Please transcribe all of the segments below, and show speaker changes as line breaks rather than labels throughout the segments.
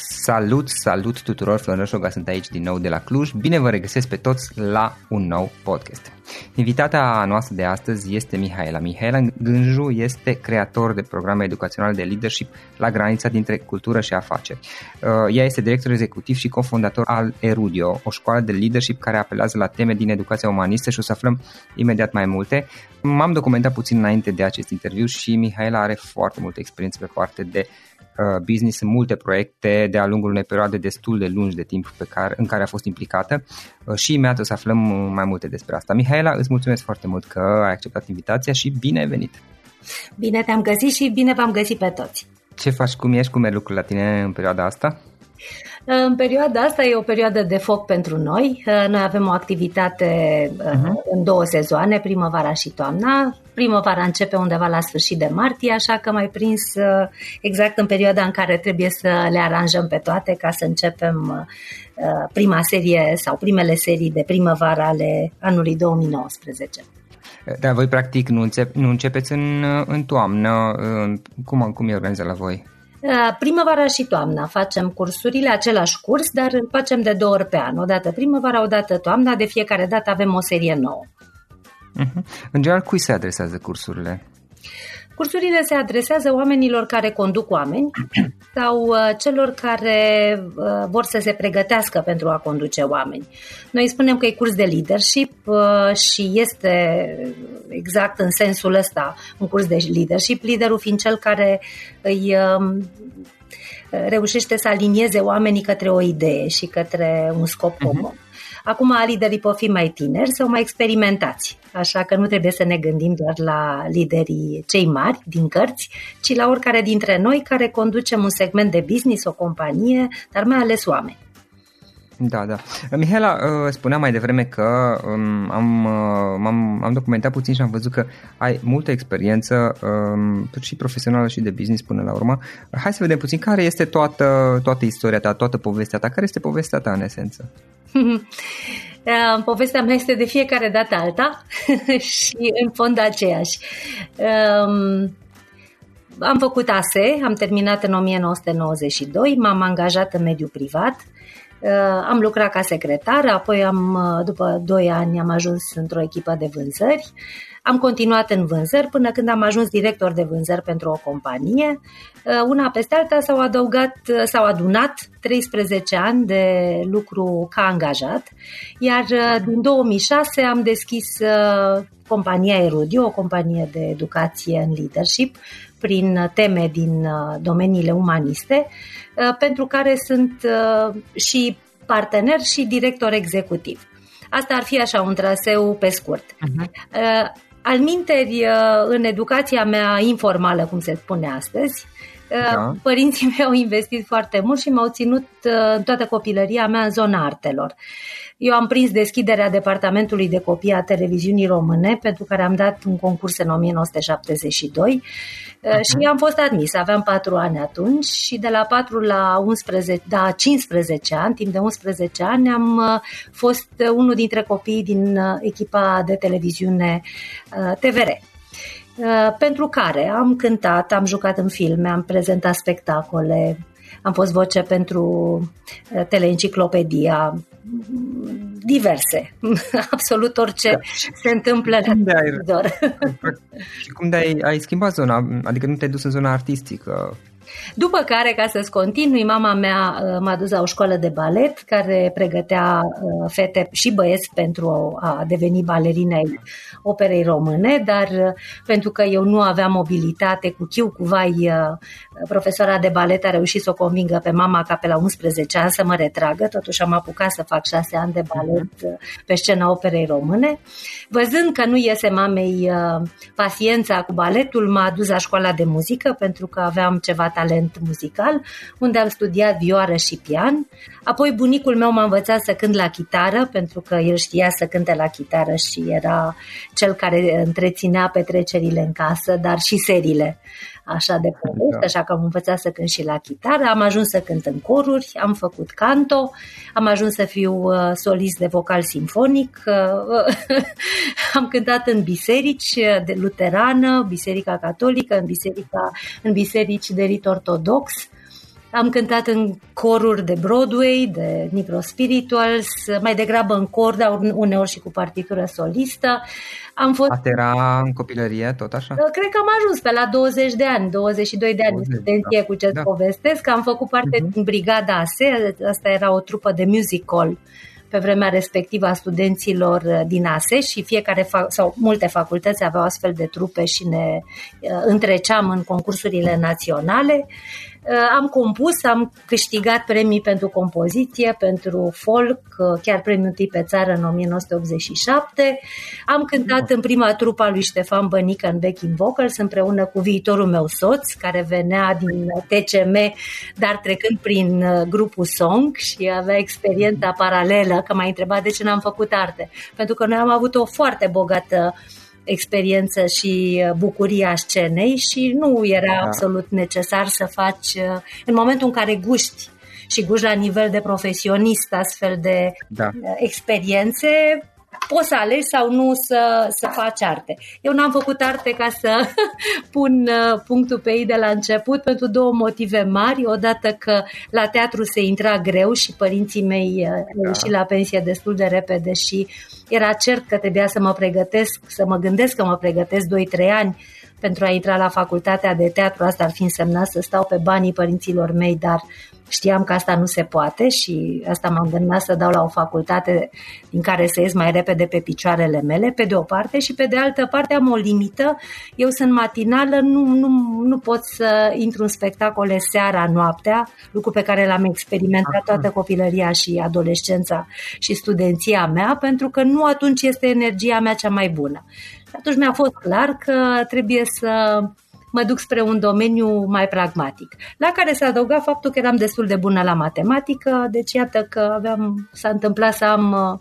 Salut, salut tuturor, Florin Roșoga sunt aici din nou de la Cluj. Bine vă regăsesc pe toți la un nou podcast. Invitata noastră de astăzi este Mihaela. Mihaela Gânju este creator de programe educaționale de leadership la granița dintre cultură și afaceri. Uh, ea este director executiv și cofondator al Erudio, o școală de leadership care apelează la teme din educația umanistă și o să aflăm imediat mai multe. M-am documentat puțin înainte de acest interviu și Mihaela are foarte multă experiență pe parte de Uh, business în multe proiecte de-a lungul unei perioade destul de lungi de timp pe care, în care a fost implicată uh, și imediat o să aflăm mai multe despre asta. Mihaela, îți mulțumesc foarte mult că ai acceptat invitația și bine ai venit!
Bine te-am găsit și bine v-am găsit pe toți!
Ce faci, cum ești, cum merg lucrurile la tine în perioada asta?
În perioada asta e o perioadă de foc pentru noi. Noi avem o activitate uh-huh. în două sezoane, primăvara și toamna. Primăvara începe undeva la sfârșit de martie, așa că mai prins uh, exact în perioada în care trebuie să le aranjăm pe toate ca să începem uh, prima serie sau primele serii de primăvară ale anului 2019.
Dar voi practic nu, încep, nu începeți în, în toamnă. Cum, cum e organizat la voi?
Uh, primăvara și toamna facem cursurile, același curs, dar îl facem de două ori pe an. O dată primăvara, o dată toamna, de fiecare dată avem o serie nouă.
Uh-huh. În general, cui se adresează cursurile?
Cursurile se adresează oamenilor care conduc oameni sau uh, celor care uh, vor să se pregătească pentru a conduce oameni. Noi spunem că e curs de leadership uh, și este exact în sensul ăsta un curs de leadership, liderul fiind cel care îi um, reușește să alinieze oamenii către o idee și către un scop mhm. comun. Uh-huh. Acum liderii pot fi mai tineri sau mai experimentați, așa că nu trebuie să ne gândim doar la liderii cei mari din cărți, ci la oricare dintre noi care conducem un segment de business, o companie, dar mai ales oameni.
Da, da. Mihaela, uh, spunea mai devreme că um, am, uh, am, am documentat puțin și am văzut că ai multă experiență um, și profesională și de business până la urmă. Hai să vedem puțin care este toată, toată istoria ta, toată povestea ta. Care este povestea ta în esență?
Povestea mea este de fiecare dată alta și în fond aceeași. Um, am făcut ASE, am terminat în 1992, m-am angajat în mediul privat, uh, am lucrat ca secretar, apoi am, uh, după 2 ani am ajuns într-o echipă de vânzări, am continuat în vânzări până când am ajuns director de vânzări pentru o companie. Uh, una peste alta s-au adăugat, uh, s-au adunat 13 ani de lucru ca angajat, iar uh, din 2006 am deschis compania Erudio, o companie de educație în leadership, prin teme din domeniile umaniste, pentru care sunt și partener și director executiv. Asta ar fi așa un traseu pe scurt. Uh-huh. Al minteri, uh, în educația mea informală, cum se spune astăzi, uh, da. părinții mei au investit foarte mult și m-au ținut uh, în toată copilăria mea în zona artelor. Eu am prins deschiderea departamentului de copii a televiziunii române, pentru care am dat un concurs în 1972 uh-huh. și am fost admis. Aveam 4 ani atunci și de la 4 la 11, da, 15 ani, timp de 11 ani, am uh, fost unul dintre copiii din uh, echipa de televiziune uh, TVR pentru care am cântat, am jucat în filme, am prezentat spectacole, am fost voce pentru teleenciclopedia, diverse, absolut orice da. se întâmplă
cum la televizor. Și cum de ai, ai schimbat zona, adică nu te-ai dus în zona artistică?
După care, ca să-ți continui, mama mea uh, m-a dus la o școală de balet care pregătea uh, fete și băieți pentru a deveni balerine ai operei române, dar uh, pentru că eu nu aveam mobilitate cu chiu, cu vai, profesora de balet a reușit să o convingă pe mama ca pe la 11 ani să mă retragă, totuși am apucat să fac șase ani de balet mhm. pe scena operei române. Văzând că nu iese mamei paciența cu baletul, m-a dus la școala de muzică pentru că aveam ceva talent muzical, unde am studiat vioară și pian. Apoi bunicul meu m-a învățat să cânt la chitară, pentru că el știa să cânte la chitară și era cel care întreținea petrecerile în casă, dar și serile așa de povești, da. așa că am învățat să cânt și la chitară, am ajuns să cânt în coruri, am făcut canto, am ajuns să fiu uh, solist de vocal simfonic, uh, am cântat în biserici de luterană, biserica catolică, în biserica, în biserici de rit ortodox, am cântat în coruri de Broadway, de Negro Spirituals, mai degrabă în cor, dar uneori și cu partitură solistă.
Am fost... Asta era în copilărie, tot așa?
Uh, cred că am ajuns pe la 20 de ani, 22 de ani 20, studenție da. cu ce da. povestesc. Am făcut parte uh-huh. din Brigada ASE, asta era o trupă de musical pe vremea respectivă a studenților uh, din ASE și fiecare fa- sau multe facultăți aveau astfel de trupe și ne uh, întreceam în concursurile naționale. Uh, am compus, am câștigat premii pentru compoziție, pentru folk, uh, chiar premiul tip pe țară în 1987. Am cântat în prima trupa lui Ștefan Bănică în backing vocals împreună cu viitorul meu soț, care venea din TCM, dar trecând prin uh, grupul Song și avea experiența paralelă, că m-a întrebat de ce n-am făcut arte. Pentru că noi am avut o foarte bogată uh, experiență și uh, bucuria scenei și nu era da. absolut necesar să faci uh, în momentul în care guști și guști la nivel de profesionist astfel de da. Uh, experiențe, poți să alegi sau nu să, să faci arte. Eu n-am făcut arte ca să pun uh, punctul pe ei de la început pentru două motive mari. Odată că la teatru se intra greu și părinții mei uh, au da. ieșit la pensie destul de repede și era cert că trebuia să mă pregătesc, să mă gândesc că mă pregătesc 2-3 ani pentru a intra la facultatea de teatru. Asta ar fi însemnat să stau pe banii părinților mei, dar Știam că asta nu se poate și asta m-am gândit să dau la o facultate din care să ies mai repede pe picioarele mele, pe de o parte, și pe de altă parte am o limită. Eu sunt matinală, nu, nu, nu pot să intru în spectacole seara, noaptea, lucru pe care l-am experimentat toată copilăria și adolescența și studenția mea, pentru că nu atunci este energia mea cea mai bună. Și atunci mi-a fost clar că trebuie să mă duc spre un domeniu mai pragmatic. La care s-a adăugat faptul că eram destul de bună la matematică, deci iată că aveam, s-a întâmplat să am uh,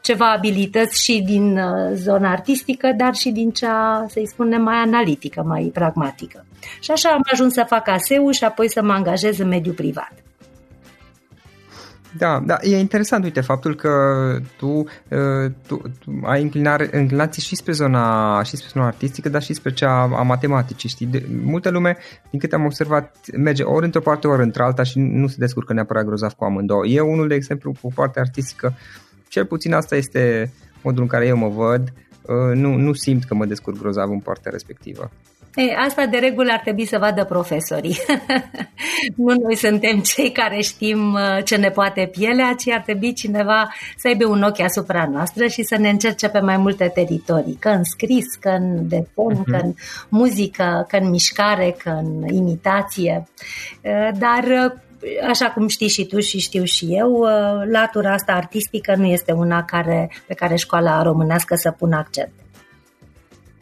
ceva abilități și din uh, zona artistică, dar și din cea, să-i spunem, mai analitică, mai pragmatică. Și așa am ajuns să fac aseu și apoi să mă angajez în mediul privat.
Da, da, e interesant, uite, faptul că tu, uh, tu, tu ai inclinare, înclinație și spre zona și spre zona artistică, dar și spre cea a matematicii, știi? De, multă lume, din câte am observat, merge ori într-o parte, ori într-alta și nu se descurcă neapărat grozav cu amândouă. Eu, unul de exemplu, cu partea artistică, cel puțin asta este modul în care eu mă văd, uh, nu, nu simt că mă descurc grozav în partea respectivă.
Ei, asta de regulă ar trebui să vadă profesorii. nu noi suntem cei care știm uh, ce ne poate pielea, ci ar trebui cineva să aibă un ochi asupra noastră și să ne încerce pe mai multe teritorii, că în scris, că în defon, uh-huh. că în muzică, că în mișcare, că în imitație. Uh, dar uh, așa cum știi și tu și știu și eu, latura asta artistică nu este una care, pe care școala românească să pună accent.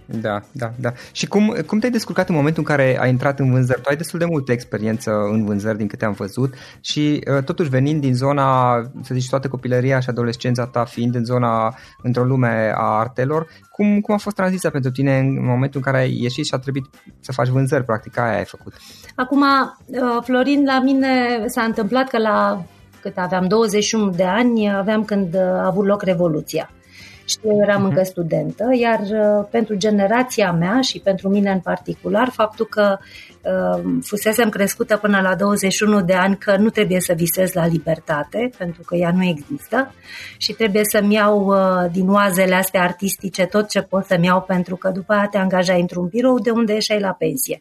Da, da, da. Și cum, cum te-ai descurcat în momentul în care ai intrat în vânzări? Tu ai destul de multă experiență în vânzări din câte am văzut și uh, totuși venind din zona, să zici, toată copilăria și adolescența ta fiind în zona, într-o lume a artelor, cum, cum a fost tranziția pentru tine în momentul în care ai ieșit și a trebuit să faci vânzări, practic, aia ai făcut?
Acum, uh, Florin, la mine s-a întâmplat că la cât aveam 21 de ani, aveam când a avut loc Revoluția și eu eram uh-huh. încă studentă, iar uh, pentru generația mea și pentru mine în particular, faptul că uh, fusesem crescută până la 21 de ani că nu trebuie să visez la libertate, pentru că ea nu există și trebuie să-mi iau uh, din oazele astea artistice tot ce pot să-mi iau pentru că după aia te angajai într-un birou de unde ieșai la pensie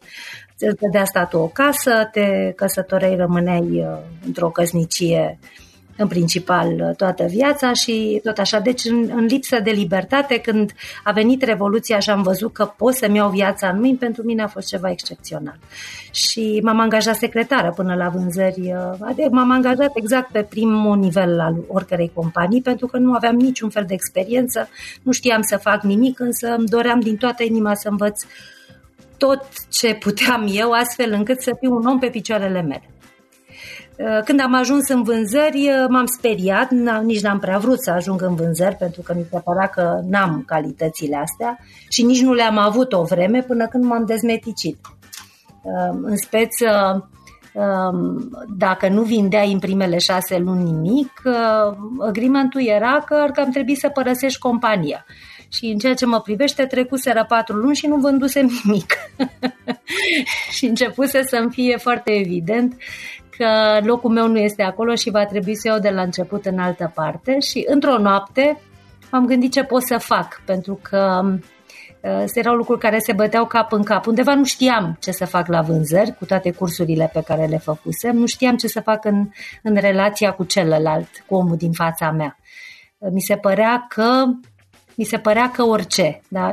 îți dădea statul o casă, te căsătoreai, rămâneai într-o căsnicie în principal toată viața și tot așa. Deci în, în lipsă de libertate, când a venit Revoluția și am văzut că pot să-mi iau viața în mâini, pentru mine a fost ceva excepțional. Și m-am angajat secretară până la vânzări, adică m-am angajat exact pe primul nivel al oricărei companii, pentru că nu aveam niciun fel de experiență, nu știam să fac nimic, însă îmi doream din toată inima să învăț tot ce puteam eu, astfel încât să fiu un om pe picioarele mele. Uh, când am ajuns în vânzări, uh, m-am speriat, nici n-am prea vrut să ajung în vânzări pentru că mi se părea că n-am calitățile astea și nici nu le-am avut o vreme până când m-am dezmeticit. Uh, în speță, um, dacă nu vindeai în primele șase luni nimic, agreementul era că ar trebui să părăsești compania. Și în ceea ce mă privește, trecuseră patru luni și nu vândusem nimic. și începuse să-mi fie foarte evident că locul meu nu este acolo și va trebui să iau de la început în altă parte și într-o noapte m-am gândit ce pot să fac, pentru că uh, erau lucruri care se băteau cap în cap. Undeva nu știam ce să fac la vânzări, cu toate cursurile pe care le făcusem, nu știam ce să fac în, în relația cu celălalt, cu omul din fața mea. Mi se părea că mi se părea că orice, da?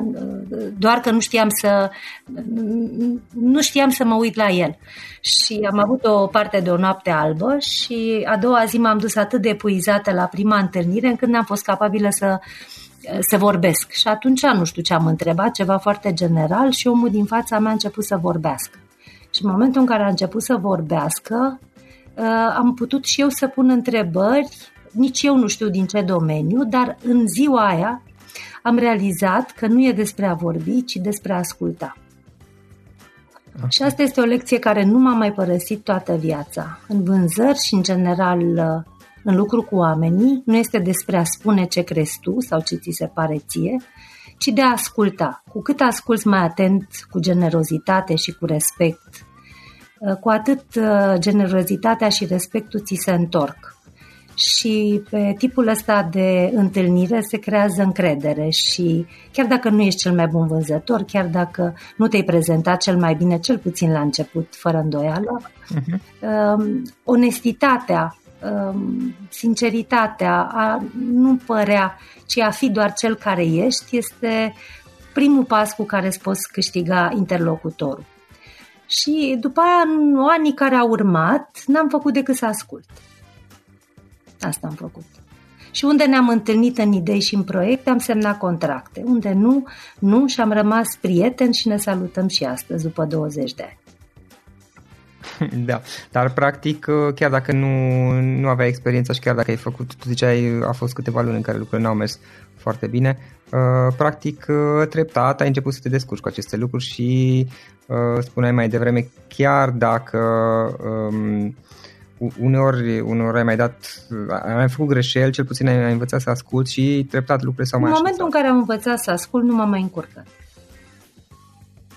doar că nu știam să nu știam să mă uit la el. Și am avut o parte de o noapte albă și a doua zi m-am dus atât de epuizată la prima întâlnire încât n-am fost capabilă să să vorbesc. Și atunci nu știu ce am întrebat, ceva foarte general și omul din fața mea a început să vorbească. Și în momentul în care a început să vorbească, uh, am putut și eu să pun întrebări, nici eu nu știu din ce domeniu, dar în ziua aia am realizat că nu e despre a vorbi, ci despre a asculta. Okay. Și asta este o lecție care nu m-a mai părăsit toată viața. În vânzări și, în general, în lucru cu oamenii, nu este despre a spune ce crezi tu sau ce ți se pare ție, ci de a asculta. Cu cât asculți mai atent, cu generozitate și cu respect, cu atât uh, generozitatea și respectul ți se întorc și pe tipul ăsta de întâlnire se creează încredere și chiar dacă nu ești cel mai bun vânzător, chiar dacă nu te-ai prezentat cel mai bine, cel puțin la început, fără îndoială, uh-huh. onestitatea, um, sinceritatea, a nu părea, ci a fi doar cel care ești, este primul pas cu care îți poți câștiga interlocutorul. Și după aia, în anii care au urmat, n-am făcut decât să ascult. Asta am făcut. Și unde ne-am întâlnit în idei și în proiecte, am semnat contracte. Unde nu, nu și am rămas prieteni și ne salutăm și astăzi, după 20 de ani.
Da, dar practic, chiar dacă nu, nu aveai experiența și chiar dacă ai făcut, tu ziceai, a fost câteva luni în care lucrurile n-au mers foarte bine, uh, practic, uh, treptat ai început să te descurci cu aceste lucruri și uh, spuneai mai devreme, chiar dacă um, uneori, uneori ai mai dat, ai mai făcut greșeli, cel puțin ai, ai învățat să ascult și treptat lucrurile s-au mai
În momentul în care am învățat să ascult, nu m-am mai încurcat.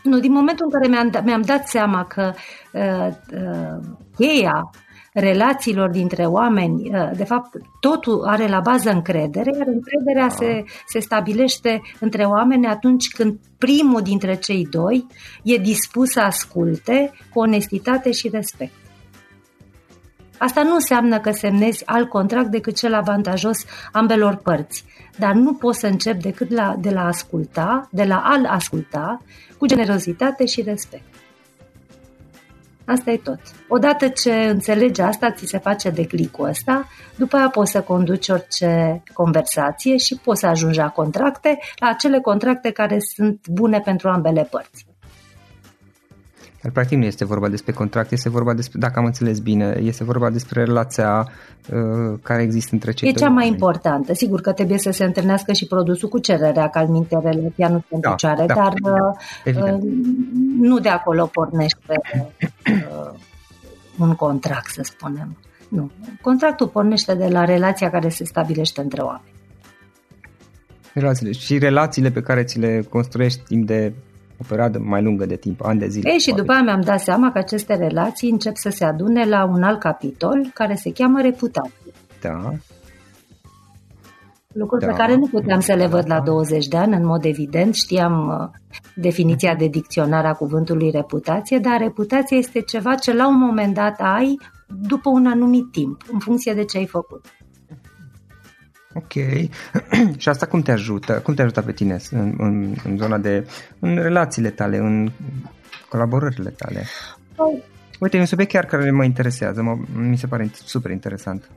Nu, din momentul în care mi-am, mi-am dat seama că uh, uh, cheia relațiilor dintre oameni, uh, de fapt, totul are la bază încredere, iar încrederea se, se stabilește între oameni atunci când primul dintre cei doi e dispus să asculte cu onestitate și respect. Asta nu înseamnă că semnezi alt contract decât cel avantajos ambelor părți, dar nu poți să începi decât la, de la asculta, de la al asculta, cu generozitate și respect. Asta e tot. Odată ce înțelegi asta, ți se face de clicul ăsta, după aia poți să conduci orice conversație și poți să ajungi la contracte, la acele contracte care sunt bune pentru ambele părți.
Dar practic nu este vorba despre contract, este vorba despre, dacă am înțeles bine, este vorba despre relația uh, care există între cei
E cea mai importantă. Sigur că trebuie să se întâlnească și produsul cu cererea, ca minte relația nu se da, da, dar uh, nu de acolo pornește uh, un contract, să spunem. Nu. Contractul pornește de la relația care se stabilește între oameni.
Relațiile și relațiile pe care ți le construiești timp de o perioadă mai lungă de timp, ani de zile.
Ei, și după aia mi-am dat seama că aceste relații încep să se adune la un alt capitol care se cheamă reputație.
Da.
Lucruri da. pe care nu puteam să le văd la 20 de ani, în mod evident. Știam uh, definiția de dicționar a cuvântului reputație, dar reputația este ceva ce la un moment dat ai după un anumit timp, în funcție de ce ai făcut.
Ok. și asta cum te ajută? Cum te ajută pe tine în, în, în zona de... în relațiile tale, în colaborările tale? Păi, Uite, e un subiect chiar care mă interesează, mă, mi se pare super interesant.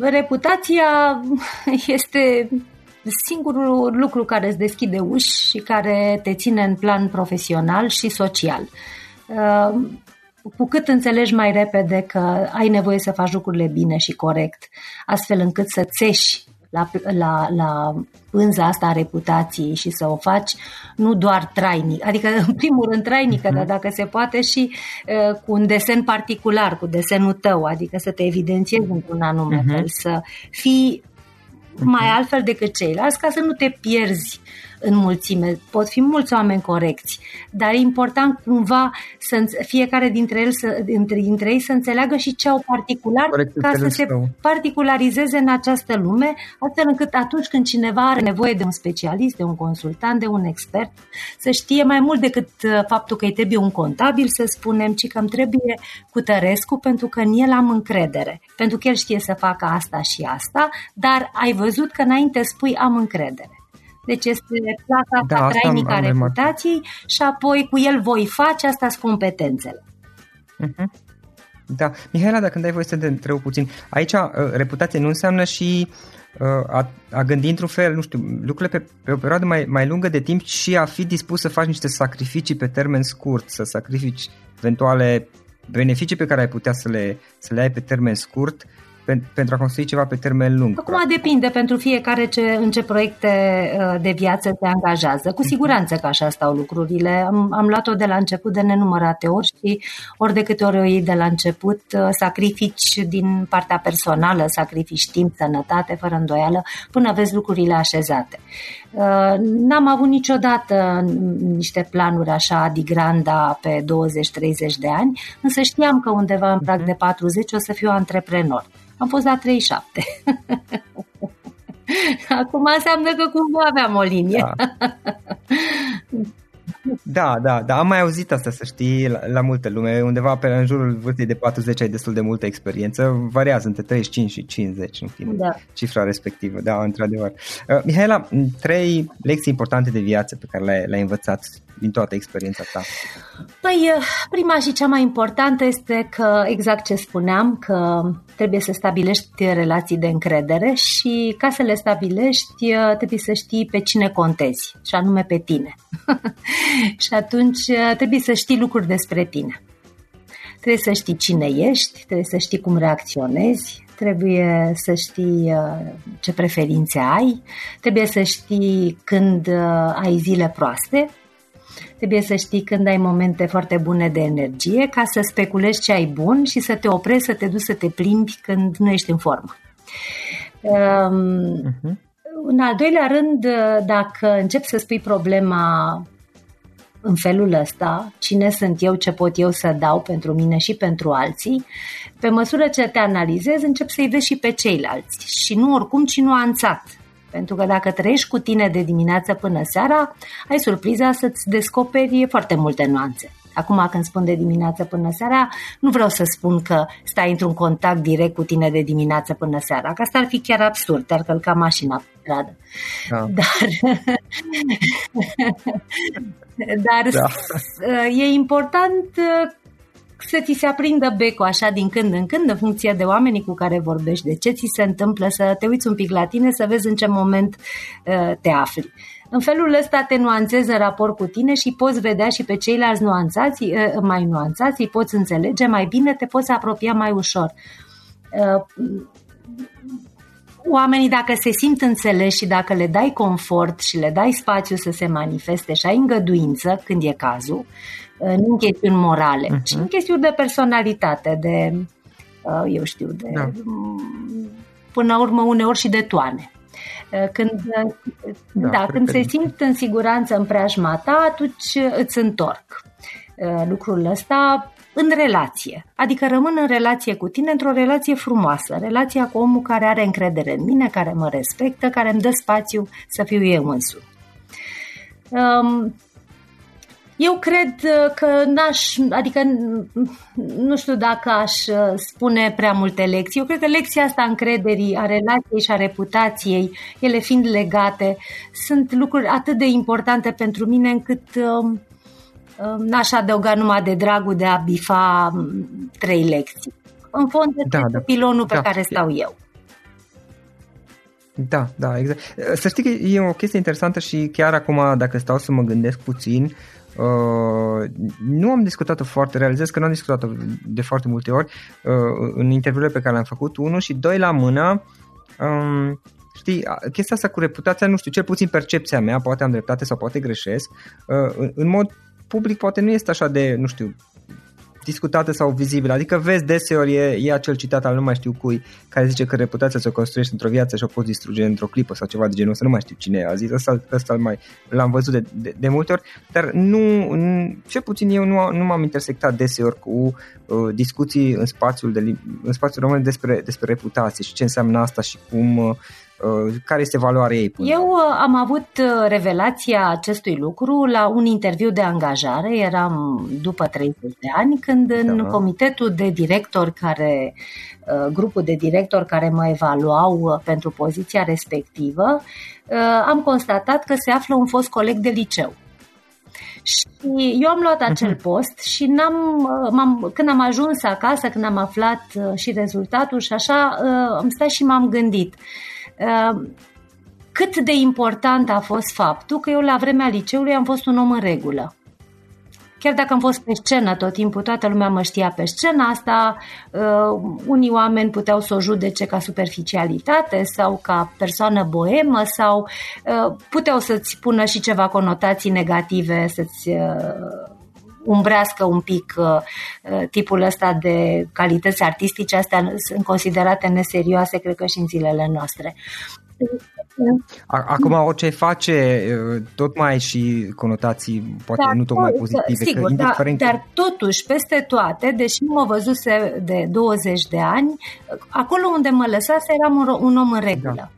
Reputația este singurul lucru care îți deschide uși și care te ține în plan profesional și social. Uh, cu cât înțelegi mai repede că ai nevoie să faci lucrurile bine și corect, astfel încât să țeși la, la, la pânza asta a reputației și să o faci nu doar trainic, adică în primul rând trainică, uh-huh. dar dacă se poate și uh, cu un desen particular, cu desenul tău, adică să te evidențiezi într-un anume uh-huh. fel, să fii uh-huh. mai altfel decât ceilalți ca să nu te pierzi în mulțime. Pot fi mulți oameni corecți, dar e important cumva să fiecare dintre, el să, dintre, dintre ei să înțeleagă și ce au particular Corect, ca să se tău. particularizeze în această lume, astfel încât atunci când cineva are nevoie de un specialist, de un consultant, de un expert, să știe mai mult decât uh, faptul că îi trebuie un contabil, să spunem, ci că îmi trebuie cu Tărescu pentru că în el am încredere, pentru că el știe să facă asta și asta, dar ai văzut că înainte spui am încredere. Deci este clasa da, trainică a reputației și apoi cu el voi face, asta sunt competențele.
Uh-huh. Da. Mihaela, dacă îmi dai voie să te întreb puțin, aici uh, reputație nu înseamnă și uh, a, a gândi într-un fel, nu știu, lucrurile pe, pe o perioadă mai, mai lungă de timp și a fi dispus să faci niște sacrificii pe termen scurt, să sacrifici eventuale beneficii pe care ai putea să le, să le ai pe termen scurt pentru a construi ceva pe termen lung.
Acum depinde pentru fiecare ce, în ce proiecte uh, de viață te angajează. Cu siguranță că așa stau lucrurile. Am, am luat-o de la început de nenumărate ori și ori de câte ori o iei de la început, uh, sacrifici din partea personală, sacrifici timp, sănătate, fără îndoială, până vezi lucrurile așezate. Uh, n-am avut niciodată niște planuri așa digranda pe 20-30 de ani, însă știam că undeva în prag de 40 o să fiu antreprenor. Am fost la 37. Acum înseamnă că cumva aveam o linie.
Da. Da, da, da, am mai auzit asta, să știi, la, la multă lume. Undeva pe în jurul vârstei de 40 ai destul de multă experiență. Variază între 35 și 50, în fine, da. cifra respectivă. Da, într-adevăr. Uh, Mihaela, trei lecții importante de viață pe care le-ai, le-ai învățat din toată experiența ta.
Păi, uh, prima și cea mai importantă este că, exact ce spuneam, că trebuie să stabilești relații de încredere și ca să le stabilești uh, trebuie să știi pe cine contezi și anume pe tine. și atunci uh, trebuie să știi lucruri despre tine. Trebuie să știi cine ești, trebuie să știi cum reacționezi, trebuie să știi uh, ce preferințe ai, trebuie să știi când ai zile proaste, trebuie să știi când ai momente foarte bune de energie ca să speculezi ce ai bun și să te oprești, să te duci să te plimbi când nu ești în formă. Um, uh-huh. În al doilea rând, dacă încep să spui problema în felul ăsta, cine sunt eu, ce pot eu să dau pentru mine și pentru alții, pe măsură ce te analizezi, încep să-i vezi și pe ceilalți și nu oricum, ci nuanțat. Pentru că dacă trăiești cu tine de dimineață până seara, ai surpriza să-ți descoperi foarte multe nuanțe. Acum când spun de dimineață până seara, nu vreau să spun că stai într-un contact direct cu tine de dimineață până seara, că asta ar fi chiar absurd, te-ar călca mașina pe stradă. Da. Dar, dar da. e important să ți se aprindă becul așa din când în când, în funcție de oamenii cu care vorbești, de ce ți se întâmplă, să te uiți un pic la tine, să vezi în ce moment uh, te afli. În felul ăsta te nuanțezi în raport cu tine și poți vedea și pe ceilalți nuanțați, uh, mai nuanțați, îi poți înțelege mai bine, te poți apropia mai ușor. Uh, oamenii dacă se simt înțeleși și dacă le dai confort și le dai spațiu să se manifeste și ai îngăduință când e cazul, nu în chestiuni morale, uh-huh. ci în chestiuni de personalitate, de, uh, eu știu, de, da. până la urmă uneori și de toane. Uh, când, uh, da, da, când se simt în siguranță în preajma ta, atunci îți întorc. Lucrul ăsta în relație. Adică rămân în relație cu tine, într-o relație frumoasă. Relația cu omul care are încredere în mine, care mă respectă, care îmi dă spațiu să fiu eu însumi. Um, eu cred uh, că n-aș, adică nu știu dacă aș uh, spune prea multe lecții. Eu cred că lecția asta a încrederii, a relației și a reputației, ele fiind legate, sunt lucruri atât de importante pentru mine încât um, um, n-aș adăuga numai de dragul de a bifa um, trei lecții. În fond, da, da. pilonul pe da. care stau eu.
Da, da, exact. Să știi că e o chestie interesantă și chiar acum, dacă stau să mă gândesc puțin, Uh, nu am discutat-o foarte, realizez că nu am discutat-o de foarte multe ori uh, în interviurile pe care le-am făcut, unul și doi la mână, um, știi, chestia asta cu reputația, nu știu, cel puțin percepția mea, poate am dreptate sau poate greșesc, uh, în mod public poate nu este așa de, nu știu, discutată sau vizibilă. Adică vezi deseori e, e acel citat al nu mai știu cui care zice că reputația ți-o construiești într-o viață și o poți distruge într-o clipă sau ceva de genul ăsta. Nu mai știu cine a zis. Ăsta, ăsta mai, l-am văzut de, de, de multe ori, dar nu, cel puțin eu nu, nu m-am intersectat deseori cu uh, discuții în spațiul, de, în spațiul român despre, despre reputație și ce înseamnă asta și cum uh, Uh, care este valoarea ei?
Până? Eu uh, am avut uh, revelația acestui lucru la un interviu de angajare, eram după 30 de ani, când în da. comitetul de director care, grupul de director care mă evaluau pentru poziția respectivă, am constatat că se află un fost coleg de liceu. Și eu am luat acel uh-huh. post și n-am, m-am, când am ajuns acasă, când am aflat și rezultatul și așa, am stat și m-am gândit. Uh, Ehm, cât de important a fost faptul că eu la vremea liceului am fost un om în regulă. Chiar dacă am fost pe scenă tot timpul, toată lumea mă știa pe scenă asta, uh, unii oameni puteau să o judece ca superficialitate sau ca persoană boemă sau uh, puteau să-ți pună și ceva conotații negative, să-ți uh, umbrească un pic uh, uh, tipul ăsta de calități artistice, astea sunt considerate neserioase, cred că și în zilele noastre.
Acum orice face, uh, tot mai ai și conotații, poate dar, nu tocmai pozitive.
Sigur, că, dar, dar totuși, peste toate, deși mă văzuse de 20 de ani, acolo unde mă lăsase eram un, un om în regulă. Da.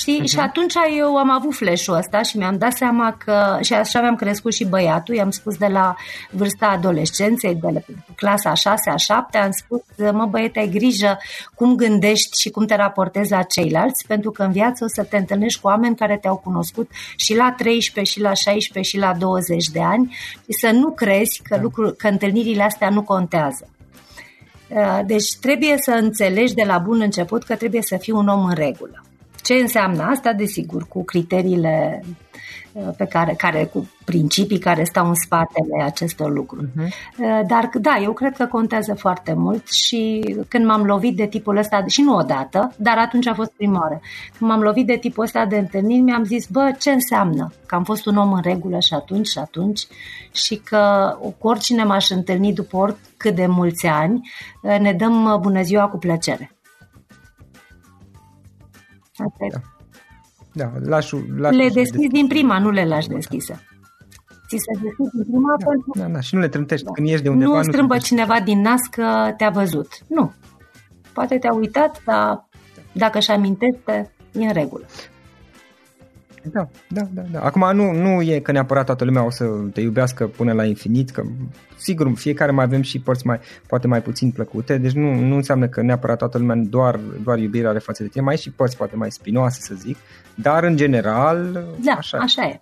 Știi? Uh-huh. Și atunci eu am avut flash-ul ăsta și mi-am dat seama că, și așa mi-am crescut și băiatul, i-am spus de la vârsta adolescenței, de la clasa a 6 a 7, am spus, mă băiete, ai grijă cum gândești și cum te raportezi la ceilalți, pentru că în viață o să te întâlnești cu oameni care te-au cunoscut și la 13, și la 16, și la 20 de ani și să nu crezi că, da. lucru, că întâlnirile astea nu contează. Deci trebuie să înțelegi de la bun început că trebuie să fii un om în regulă. Ce înseamnă asta? Desigur, cu criteriile uh, pe care, care, cu principii care stau în spatele acestor lucruri. Uh-huh. Dar da, eu cred că contează foarte mult și când m-am lovit de tipul ăsta, și nu odată, dar atunci a fost prima oară, când m-am lovit de tipul ăsta de întâlniri, mi-am zis, bă, ce înseamnă? Că am fost un om în regulă și atunci și atunci și că cu oricine m-aș întâlni după oricât de mulți ani, uh, ne dăm bună ziua cu plăcere.
Da. Da, lași,
lași le deschizi din prima, nu le lași deschise. Ți se deschid din prima
da, pentru... Da, da, și nu le trântești da. când ești de undeva.
Nu, nu strâmbă cineva din nas că te-a văzut. Nu. Poate te-a uitat, dar dacă își amintește, e în regulă.
Da, da, da, da. Acum nu, nu e că neapărat toată lumea o să te iubească până la infinit, că sigur, fiecare mai avem și părți mai, poate mai puțin plăcute, deci nu, nu înseamnă că neapărat toată lumea doar, doar iubire are față de tine, mai și părți poate mai spinoase să zic, dar în general
da, așa, așa e.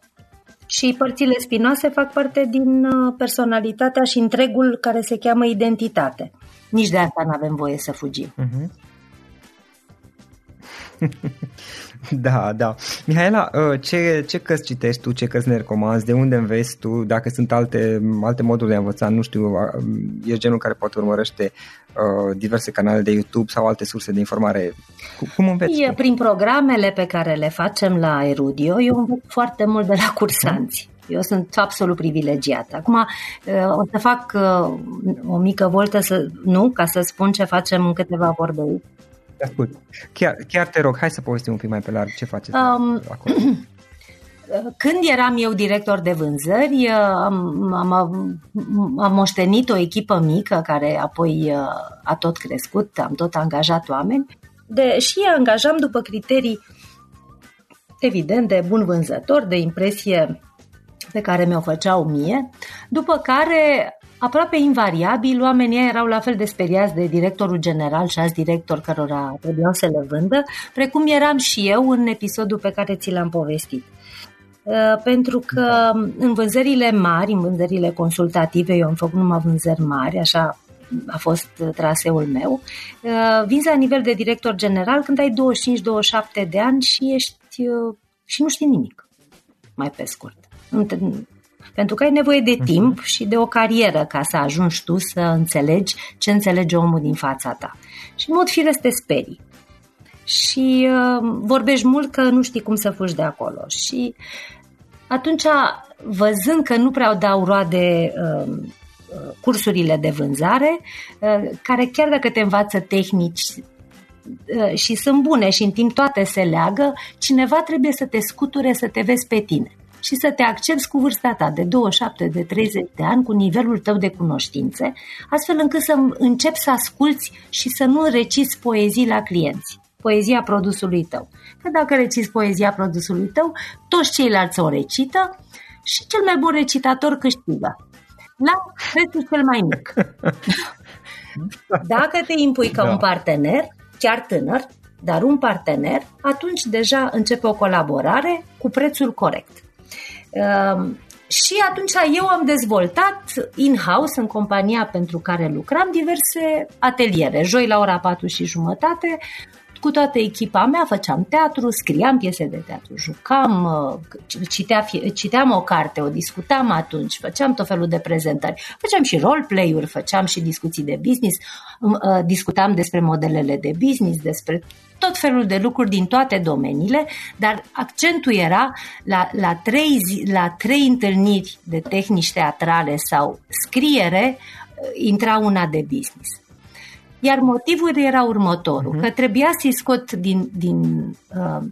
Și părțile spinoase fac parte din uh, personalitatea și întregul care se cheamă identitate. Nici de asta nu avem voie să fugim. Uh-huh.
Da, da. Mihaela, uh, ce, ce cărți citești tu, ce cărți ne recomanzi, de unde înveți tu, dacă sunt alte, alte moduri de a învăța, nu știu, ești genul care poate urmărește uh, diverse canale de YouTube sau alte surse de informare. Cum înveți?
E, prin programele pe care le facem la Erudio, eu învăț foarte mult de la cursanți. Eu sunt absolut privilegiată. Acum uh, o să fac o mică voltă, să, nu, ca să spun ce facem în câteva vorbe
ascult. Chiar, chiar te rog, hai să povestim un pic mai pe larg ce faceți um, acolo.
când eram eu director de vânzări, am, am, am moștenit o echipă mică care apoi a tot crescut, am tot angajat oameni de, și angajam după criterii evident de bun vânzător, de impresie pe care mi-o făceau mie, după care aproape invariabil oamenii erau la fel de speriați de directorul general și alți directori cărora trebuiau să le vândă, precum eram și eu în episodul pe care ți l-am povestit. Uh, pentru că în vânzările mari, în vânzările consultative, eu am făcut numai vânzări mari, așa a fost traseul meu, uh, vinzi la nivel de director general când ai 25-27 de ani și ești uh, și nu știi nimic, mai pe scurt. Pentru că ai nevoie de mhm. timp și de o carieră ca să ajungi tu să înțelegi ce înțelege omul din fața ta. Și în mod firesc te sperii. Și uh, vorbești mult că nu știi cum să fugi de acolo. Și atunci, văzând că nu prea dau roade uh, cursurile de vânzare, uh, care chiar dacă te învață tehnici uh, și sunt bune și în timp toate se leagă, cineva trebuie să te scuture să te vezi pe tine și să te accepti cu vârsta ta de 27, de 30 de ani, cu nivelul tău de cunoștințe, astfel încât să începi să asculți și să nu reciți poezii la clienți, poezia produsului tău. Că dacă reciți poezia produsului tău, toți ceilalți o recită și cel mai bun recitator câștigă. La prețul cel mai mic. Dacă te impui ca da. un partener, chiar tânăr, dar un partener, atunci deja începe o colaborare cu prețul corect. Ehm, și atunci eu am dezvoltat in-house, în compania pentru care lucram, diverse ateliere. Joi la ora 4 și jumătate, cu toată echipa mea făceam teatru, scriam piese de teatru, jucam, uh, citea, citeam o carte, o discutam atunci, făceam tot felul de prezentări, făceam și roleplay-uri, făceam și discuții de business, um, uh, discutam despre modelele de business, despre tot felul de lucruri din toate domeniile, dar accentul era la, la, trei, zi, la trei întâlniri de tehnici teatrale sau scriere, uh, intra una de business. Iar motivul era următorul, uh-huh. că trebuia să-i scot din, din, uh,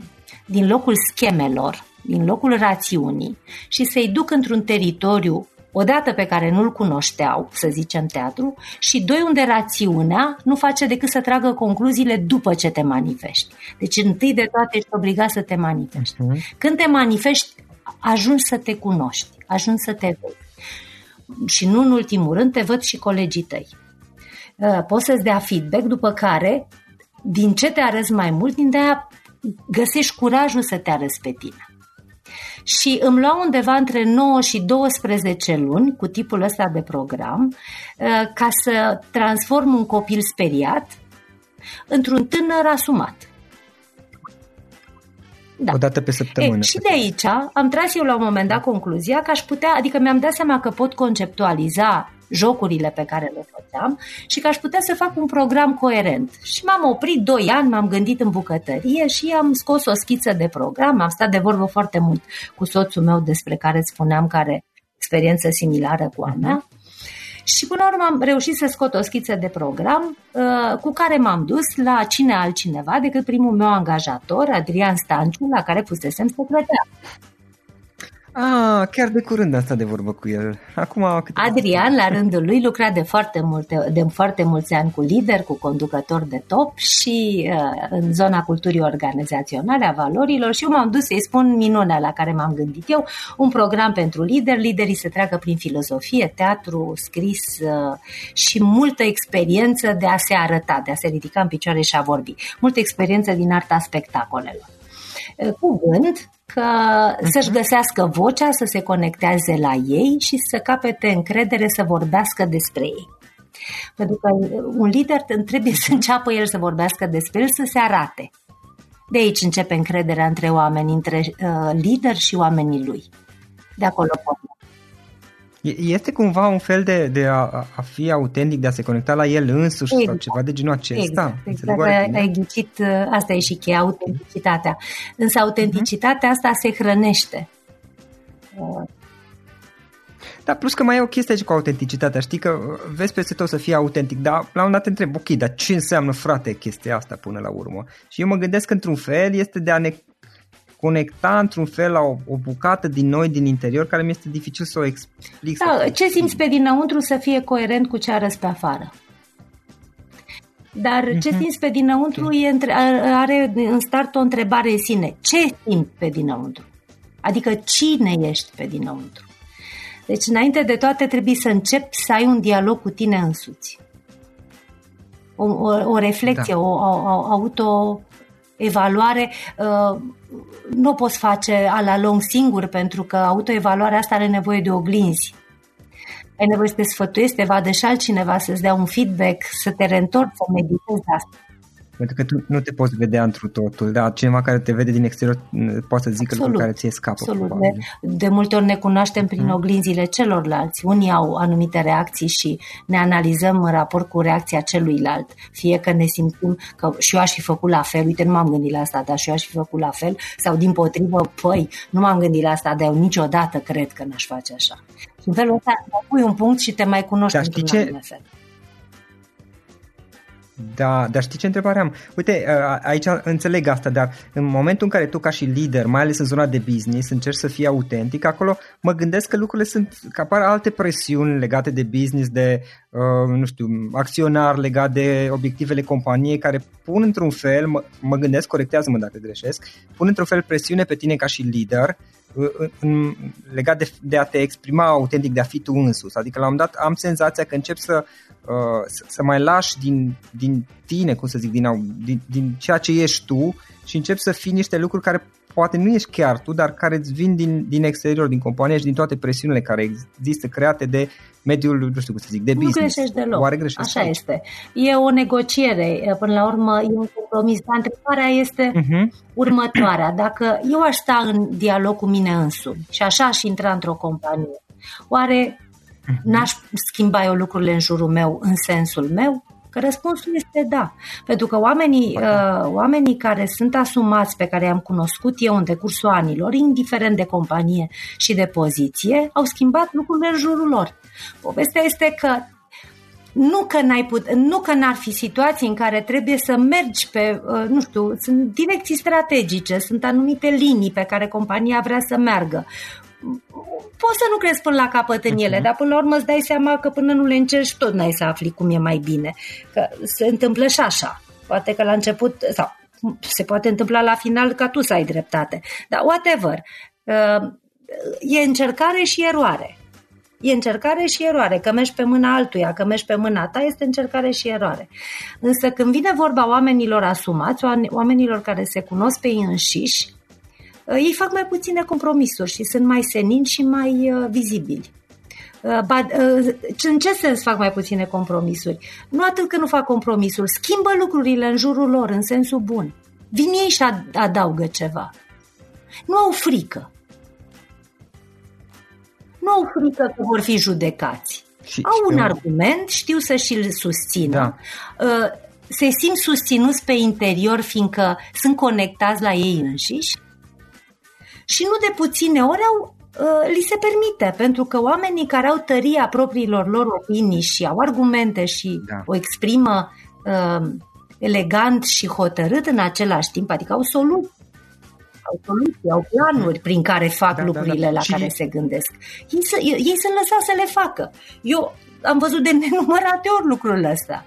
din locul schemelor, din locul rațiunii și să-i duc într-un teritoriu odată pe care nu-l cunoșteau, să zicem teatru, și doi unde rațiunea nu face decât să tragă concluziile după ce te manifesti. Deci întâi de toate ești obligat să te manifesti. Uh-huh. Când te manifesti, ajungi să te cunoști, ajungi să te vezi. Și nu în ultimul rând, te văd și colegii tăi. Uh, poți să-ți dea feedback, după care, din ce te arăți mai mult, din de aia găsești curajul să te arăți pe tine. Și îmi lua undeva între 9 și 12 luni cu tipul ăsta de program uh, ca să transform un copil speriat într-un tânăr asumat.
Da. O dată pe săptămână. E,
și de aici am tras eu la un moment dat concluzia că aș putea, adică mi-am dat seama că pot conceptualiza jocurile pe care le făceam și că aș putea să fac un program coerent. Și m-am oprit doi ani, m-am gândit în bucătărie și am scos o schiță de program, am stat de vorbă foarte mult cu soțul meu despre care îți spuneam care experiență similară cu a mea. Uh-huh. Și până la urmă am reușit să scot o schiță de program uh, cu care m-am dus la cine altcineva decât primul meu angajator, Adrian Stanciu, la care fusesem secretar.
Ah, chiar de curând asta de vorbă cu el. Acum
Adrian, la rândul lui, lucra de foarte, multe, de foarte mulți ani cu lider, cu conducător de top și uh, în zona culturii organizaționale, a valorilor și eu m-am dus să-i spun minunea la care m-am gândit eu, un program pentru lideri, liderii se treacă prin filozofie, teatru, scris uh, și multă experiență de a se arăta, de a se ridica în picioare și a vorbi. Multă experiență din arta spectacolelor. Uh, cuvânt că uh-huh. să-și găsească vocea, să se conecteze la ei și să capete încredere să vorbească despre ei. Pentru că un lider trebuie să înceapă el să vorbească despre el, să se arate. De aici începe încrederea între oameni, între uh, lider și oamenii lui. De acolo pornește.
Este cumva un fel de, de a, a fi autentic, de a se conecta la el însuși exact. sau ceva de genul acesta?
Exact, exact. Ai, ai ghicit, uh, asta e și cheia, autenticitatea. Însă autenticitatea asta se hrănește.
Da, plus că mai e o chestie aici cu autenticitatea. Știi că uh, vezi peste tot să fie autentic, dar la un dat te întreb, ok, dar ce înseamnă, frate, chestia asta până la urmă? Și eu mă gândesc că într-un fel este de a ne conecta într-un fel la o, o bucată din noi, din interior, care mi este dificil să o explic.
Da, ce simți pe dinăuntru să fie coerent cu ce arăți pe afară. Dar ce uh-huh. simți pe dinăuntru okay. e între, are în start o întrebare în sine. Ce simți pe dinăuntru? Adică cine ești pe dinăuntru? Deci, înainte de toate, trebuie să începi să ai un dialog cu tine însuți. O, o, o reflexie, da. o, o, o autoevaluare. Uh, nu o poți face a la lung singur, pentru că autoevaluarea asta are nevoie de oglinzi. Ai nevoie să te sfătuiești, să te vadă și altcineva, să-ți dea un feedback, să te reîntorci, să meditezi asta.
Pentru că tu nu te poți vedea într totul, dar cineva care te vede din exterior poate să zică lucruri care ție scapă.
Absolut. De, de multe ori ne cunoaștem prin mm. oglinzile celorlalți. Unii au anumite reacții și ne analizăm în raport cu reacția celuilalt. Fie că ne simțim că și eu aș fi făcut la fel, uite, nu m-am gândit la asta, dar și eu aș fi făcut la fel, sau din potrivă, păi, nu m-am gândit la asta, dar eu niciodată cred că n-aș face așa. Și în felul ăsta pui un punct și te mai cunoști
într-un ce? fel. Da, dar știi ce întrebare am? Uite, aici înțeleg asta, dar în momentul în care tu ca și lider, mai ales în zona de business, încerci să fii autentic, acolo mă gândesc că lucrurile sunt, că apar alte presiuni legate de business, de, uh, nu știu, acționar legat de obiectivele companiei, care pun într-un fel, mă, mă gândesc, corectează-mă dacă greșesc, pun într-un fel presiune pe tine ca și lider, în, legat de, de a te exprima autentic, de a fi tu însus. Adică la un dat am senzația că încep să, uh, să, să mai lași din, din tine, cum să zic, din, din, din ceea ce ești tu și încep să fii niște lucruri care poate nu ești chiar tu, dar care îți vin din, din exterior, din companie și din toate presiunile care există create de mediul, nu știu cum să zic, de business.
Nu greșești deloc.
Oare greșești?
Așa aici? este. E o negociere, până la urmă e un compromis. Dar întrebarea este uh-huh. următoarea. Dacă eu aș sta în dialog cu mine însumi și așa aș intra într-o companie, oare uh-huh. N-aș schimba eu lucrurile în jurul meu în sensul meu? Că răspunsul este da. Pentru că oamenii, uh, oamenii care sunt asumați, pe care i-am cunoscut eu în decursul anilor, indiferent de companie și de poziție, au schimbat lucrurile în jurul lor. Povestea este că nu că, n-ai put- nu că n-ar fi situații în care trebuie să mergi pe, uh, nu știu, sunt direcții strategice, sunt anumite linii pe care compania vrea să meargă poți să nu crezi până la capăt în ele, uh-huh. dar până la urmă îți dai seama că până nu le încerci tot n-ai să afli cum e mai bine. Că se întâmplă și așa. Poate că la început, sau se poate întâmpla la final ca tu să ai dreptate. Dar whatever. Uh, e încercare și eroare. E încercare și eroare. Că mergi pe mâna altuia, că mergi pe mâna ta, este încercare și eroare. Însă când vine vorba oamenilor asumați, oamenilor care se cunosc pe ei înșiși, Uh, ei fac mai puține compromisuri și sunt mai senini și mai uh, vizibili. Uh, în ce sens fac mai puține compromisuri? Nu atât că nu fac compromisuri, schimbă lucrurile în jurul lor, în sensul bun. Vin ei și adaugă ceva. Nu au frică. Nu au frică că vor fi judecați. Și, au un eu... argument, știu să și-l susțină. Da. Se simt susținuți pe interior, fiindcă sunt conectați la ei înșiși și nu de puține ori au, uh, li se permite, pentru că oamenii care au tăria propriilor lor opinii și au argumente și da. o exprimă uh, elegant și hotărât în același timp, adică au soluții, au soluții, au planuri prin care fac da, lucrurile da, da. la și... care se gândesc. Ei, să, ei sunt lăsați să le facă. Eu am văzut de nenumărate ori lucrul ăsta.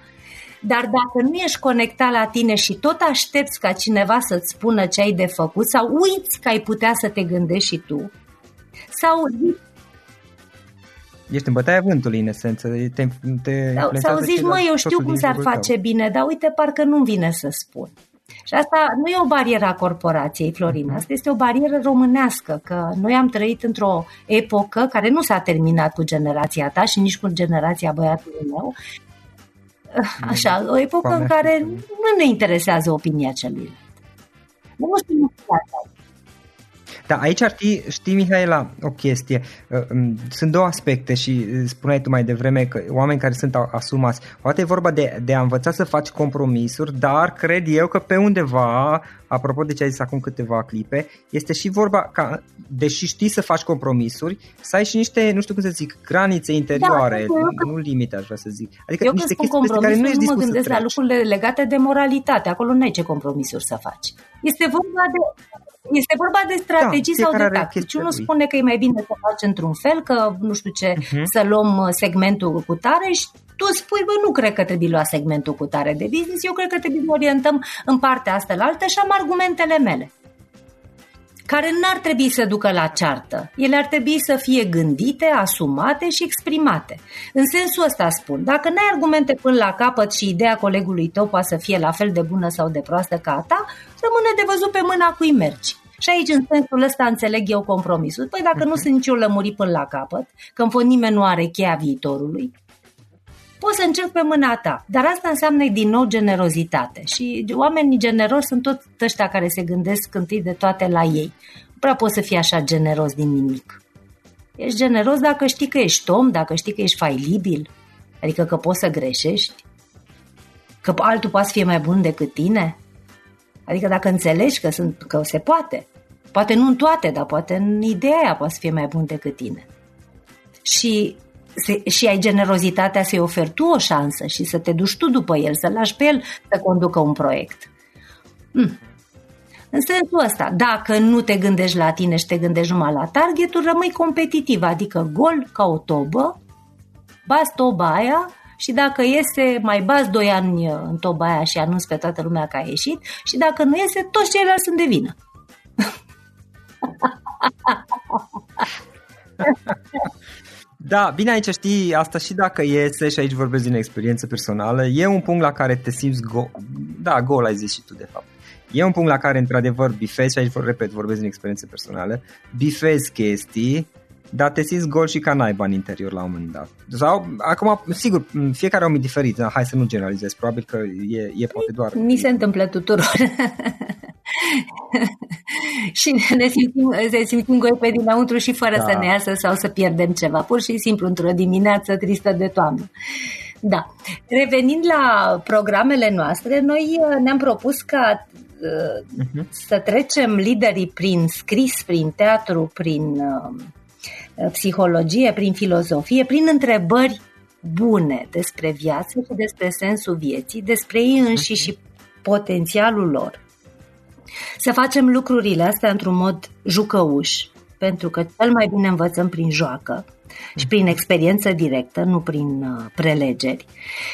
Dar dacă nu ești conectat la tine și tot aștepți ca cineva să-ți spună ce ai de făcut sau uiți că ai putea să te gândești și tu, sau
Ești în bătaia vântului, în esență. Te, te
sau, sau zici, mă, eu știu cum s-ar face tău. bine, dar uite, parcă nu vine să spun. Și asta nu e o barieră a corporației, Florina, asta este o barieră românească, că noi am trăit într-o epocă care nu s-a terminat cu generația ta și nici cu generația băiatului meu, Așa, o epocă în care nu ne interesează opinia celuilalt. Nu știu
da, aici ar fi, știi, Mihaela, o chestie. Uh, um, sunt două aspecte și uh, spuneai tu mai devreme că oameni care sunt asumați. Poate e vorba de, de a învăța să faci compromisuri, dar cred eu că pe undeva, apropo de ce ai zis acum câteva clipe, este și vorba ca, deși știi să faci compromisuri, să ai și niște, nu știu cum să zic, granițe interioare, da, nu, nu limite, aș vrea să zic.
Adică eu niște chestii pe care nu ești nu mă gândesc la lucrurile legate de moralitate. Acolo nu ai ce compromisuri să faci. Este vorba de, este vorba de strategii da, sau de tactici. Unul spune că e mai bine să faci într-un fel, că nu știu ce, uh-huh. să luăm uh, segmentul cu tare și tu spui, bă, nu cred că trebuie luat segmentul cu tare de business, eu cred că trebuie să orientăm în partea asta la altă și am argumentele mele care n-ar trebui să ducă la ceartă. Ele ar trebui să fie gândite, asumate și exprimate. În sensul ăsta spun, dacă n-ai argumente până la capăt și ideea colegului tău poate să fie la fel de bună sau de proastă ca a ta, rămâne de văzut pe mâna cui mergi. Și aici, în sensul ăsta, înțeleg eu compromisul. Păi dacă nu sunt nici eu lămurit până la capăt, că în fond nimeni nu are cheia viitorului, poți să încerc pe mâna ta. Dar asta înseamnă din nou generozitate. Și oamenii generoși sunt toți ăștia care se gândesc întâi de toate la ei. Nu prea poți să fii așa generos din nimic. Ești generos dacă știi că ești om, dacă știi că ești failibil, adică că poți să greșești, că altul poate să fie mai bun decât tine, adică dacă înțelegi că, sunt, că se poate. Poate nu în toate, dar poate în ideea aia poate să fie mai bun decât tine. Și se, și ai generozitatea să-i oferi tu o șansă și să te duci tu după el, să lași pe el să conducă un proiect. Hmm. În sensul ăsta, dacă nu te gândești la tine și te gândești numai la targetul, rămâi competitiv, adică gol ca o tobă, bați toba aia și dacă iese, mai bați doi ani în toba aia și anunți pe toată lumea că a ieșit și dacă nu iese, toți ceilalți sunt de vină.
Da, bine aici știi, asta și dacă iese și aici vorbesc din experiență personală, e un punct la care te simți go- da, gol ai zis și tu de fapt. E un punct la care într-adevăr bifezi, și aici vor repet, vorbesc din experiență personală, bifezi chestii, dar te simți gol și ca naiba în interior la un moment dat. Sau, acum, sigur, fiecare om e diferit, dar hai să nu generalizez, probabil că e, e poate doar...
Mi se întâmplă tuturor. și ne simțim, ne simțim goi pe dinăuntru și fără da. să ne iasă sau să pierdem ceva, pur și simplu într-o dimineață tristă de toamnă. Da. Revenind la programele noastre, noi uh, ne-am propus ca uh, uh-huh. să trecem liderii prin scris, prin teatru, prin uh, psihologie, prin filozofie, prin întrebări bune despre viață și despre sensul vieții, despre ei înșiși și potențialul lor. Să facem lucrurile astea într-un mod jucăuș, pentru că cel mai bine învățăm prin joacă și prin experiență directă, nu prin uh, prelegeri.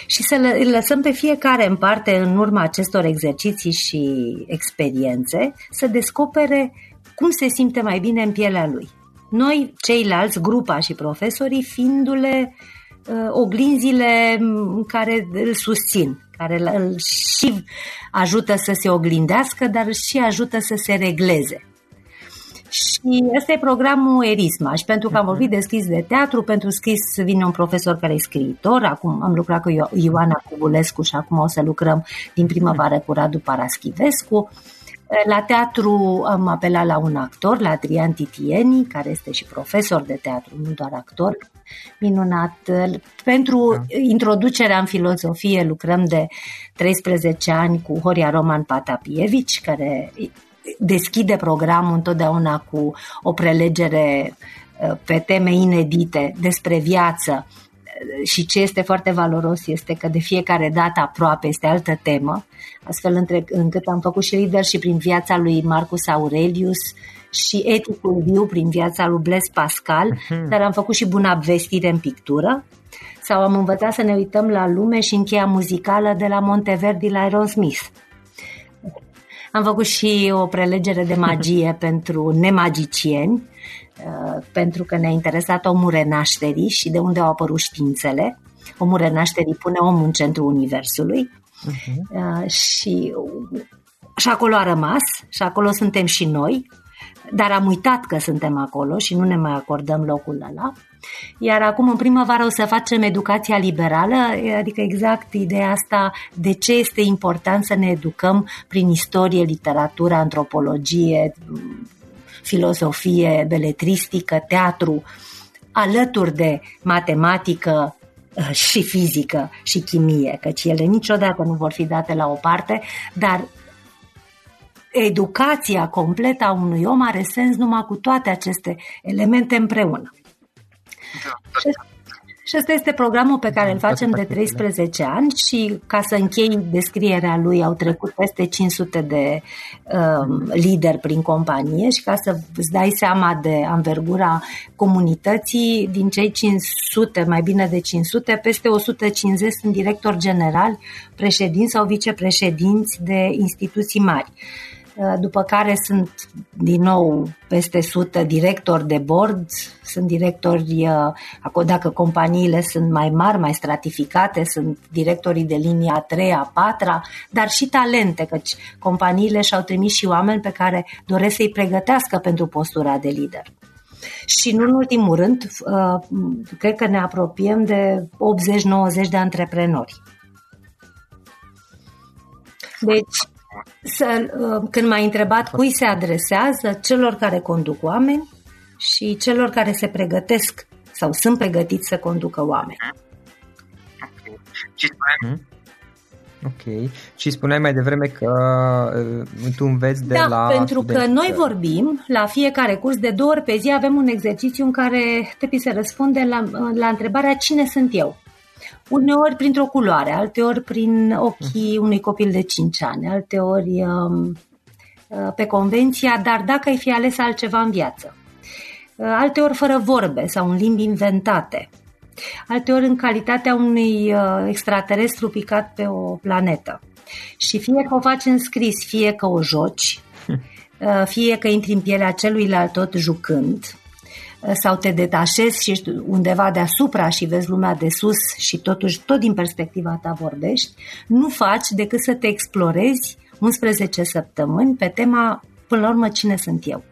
Și să le lăsăm pe fiecare în parte, în urma acestor exerciții și experiențe, să descopere cum se simte mai bine în pielea lui. Noi, ceilalți, grupa și profesorii, fiindu-le uh, oglinzile care îl susțin, care îl și ajută să se oglindească, dar și ajută să se regleze. Și ăsta e programul Erisma și pentru că am vorbit de scris de teatru, pentru scris vine un profesor care e scriitor, acum am lucrat cu Ioana Cubulescu și acum o să lucrăm din primăvară cu Radu Paraschivescu. La teatru am apelat la un actor, la Adrian Titieni, care este și profesor de teatru, nu doar actor, minunat. Pentru da. introducerea în filozofie lucrăm de 13 ani cu Horia Roman Patapievici, care deschide programul întotdeauna cu o prelegere uh, pe teme inedite despre viață și ce este foarte valoros este că de fiecare dată aproape este altă temă, astfel între, încât am făcut și leadership prin viața lui Marcus Aurelius și eticul viu prin viața lui Blaise Pascal, uh-huh. dar am făcut și bună vestire în pictură sau am învățat să ne uităm la lume și încheia muzicală de la Monteverdi la Aerosmith. Am făcut și o prelegere de magie pentru nemagicieni, uh, pentru că ne-a interesat omul renașterii și de unde au apărut științele. Omul renașterii pune omul în centrul universului uh-huh. și, și acolo a rămas și acolo suntem și noi, dar am uitat că suntem acolo și nu ne mai acordăm locul ăla. Iar acum, în primăvară, o să facem educația liberală, adică exact ideea asta de ce este important să ne educăm prin istorie, literatură, antropologie, filozofie, beletristică, teatru, alături de matematică uh, și fizică și chimie, căci ele niciodată nu vor fi date la o parte, dar educația completă a unui om are sens numai cu toate aceste elemente împreună. Da. Și ăsta este programul pe care îl facem de 13 ani și ca să închei descrierea lui au trecut peste 500 de um, lideri prin companie și ca să îți dai seama de anvergura comunității, din cei 500, mai bine de 500, peste 150 sunt directori generali, președinți sau vicepreședinți de instituții mari. Uh, după care sunt din nou peste 100 directori de board, sunt directori, uh, dacă companiile sunt mai mari, mai stratificate, sunt directorii de linia a 3 a 4 dar și talente, căci companiile și-au trimis și oameni pe care doresc să-i pregătească pentru postura de lider. Și nu în ultimul rând, uh, cred că ne apropiem de 80-90 de antreprenori. Deci, să, uh, când m-ai întrebat cui se adresează, celor care conduc oameni și celor care se pregătesc sau sunt pregătiți să conducă oameni.
Mhm. Ok. Și spuneai mai devreme că uh, tu înveți de
da,
la
pentru studenți. că noi vorbim la fiecare curs de două ori pe zi avem un exercițiu în care trebuie să răspunde la, la întrebarea cine sunt eu. Uneori printr-o culoare, alteori prin ochii unui copil de 5 ani, alteori um, uh, pe convenția, dar dacă ai fi ales altceva în viață. Uh, alteori fără vorbe sau în limbi inventate. Alteori în calitatea unui uh, extraterestru picat pe o planetă. Și fie că o faci în scris, fie că o joci, fie că intri în pielea celuilalt tot jucând, sau te detașezi și ești undeva deasupra și vezi lumea de sus și totuși tot din perspectiva ta vorbești, nu faci decât să te explorezi 11 săptămâni pe tema, până la urmă, cine sunt eu.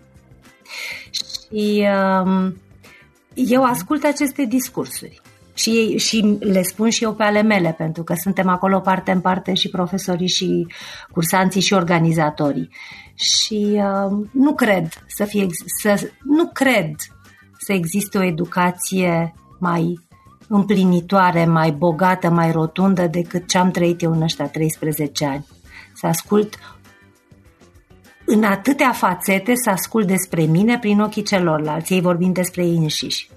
Și um, eu ascult aceste discursuri. Și, și le spun și eu pe ale mele, pentru că suntem acolo parte în parte și profesorii și cursanții și organizatorii. Și uh, nu cred să fie, să, nu cred să existe o educație mai împlinitoare, mai bogată, mai rotundă decât ce am trăit eu în ăștia 13 ani. Să ascult în atâtea fațete, să ascult despre mine prin ochii celorlalți, ei vorbind despre ei înșiși.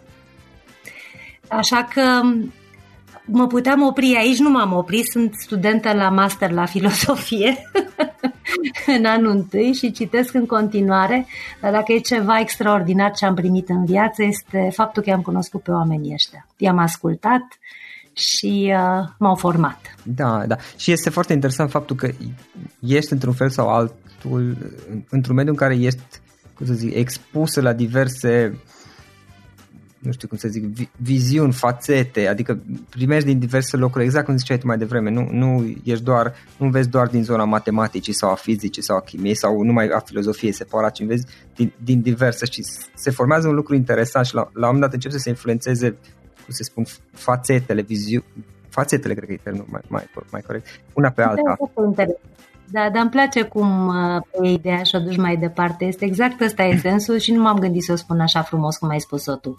Așa că mă puteam opri aici, nu m-am oprit, sunt studentă la master la filosofie în anul întâi și citesc în continuare, dar dacă e ceva extraordinar ce am primit în viață este faptul că am cunoscut pe oamenii ăștia. I-am ascultat și uh, m-au format.
Da, da. Și este foarte interesant faptul că ești într-un fel sau altul într-un mediu în care ești, cum să zic, expusă la diverse uh, nu știu cum să zic, viziuni, fațete, adică primești din diverse locuri, exact cum ziceai tu mai devreme, nu, nu ești doar, nu vezi doar din zona matematicii sau a fizicii sau a chimiei sau numai a filozofiei separat, ci vezi din, din diverse și se formează un lucru interesant și la, la un moment dat începe să se influențeze, cum se spun, fațetele, viziuni, fațetele, cred că e termenul mai, mai, mai corect, una pe alta.
Da, dar îmi place cum uh, pe ideea și o duci mai departe. Este exact ăsta e sensul și nu m-am gândit să o spun așa frumos cum ai spus-o tu.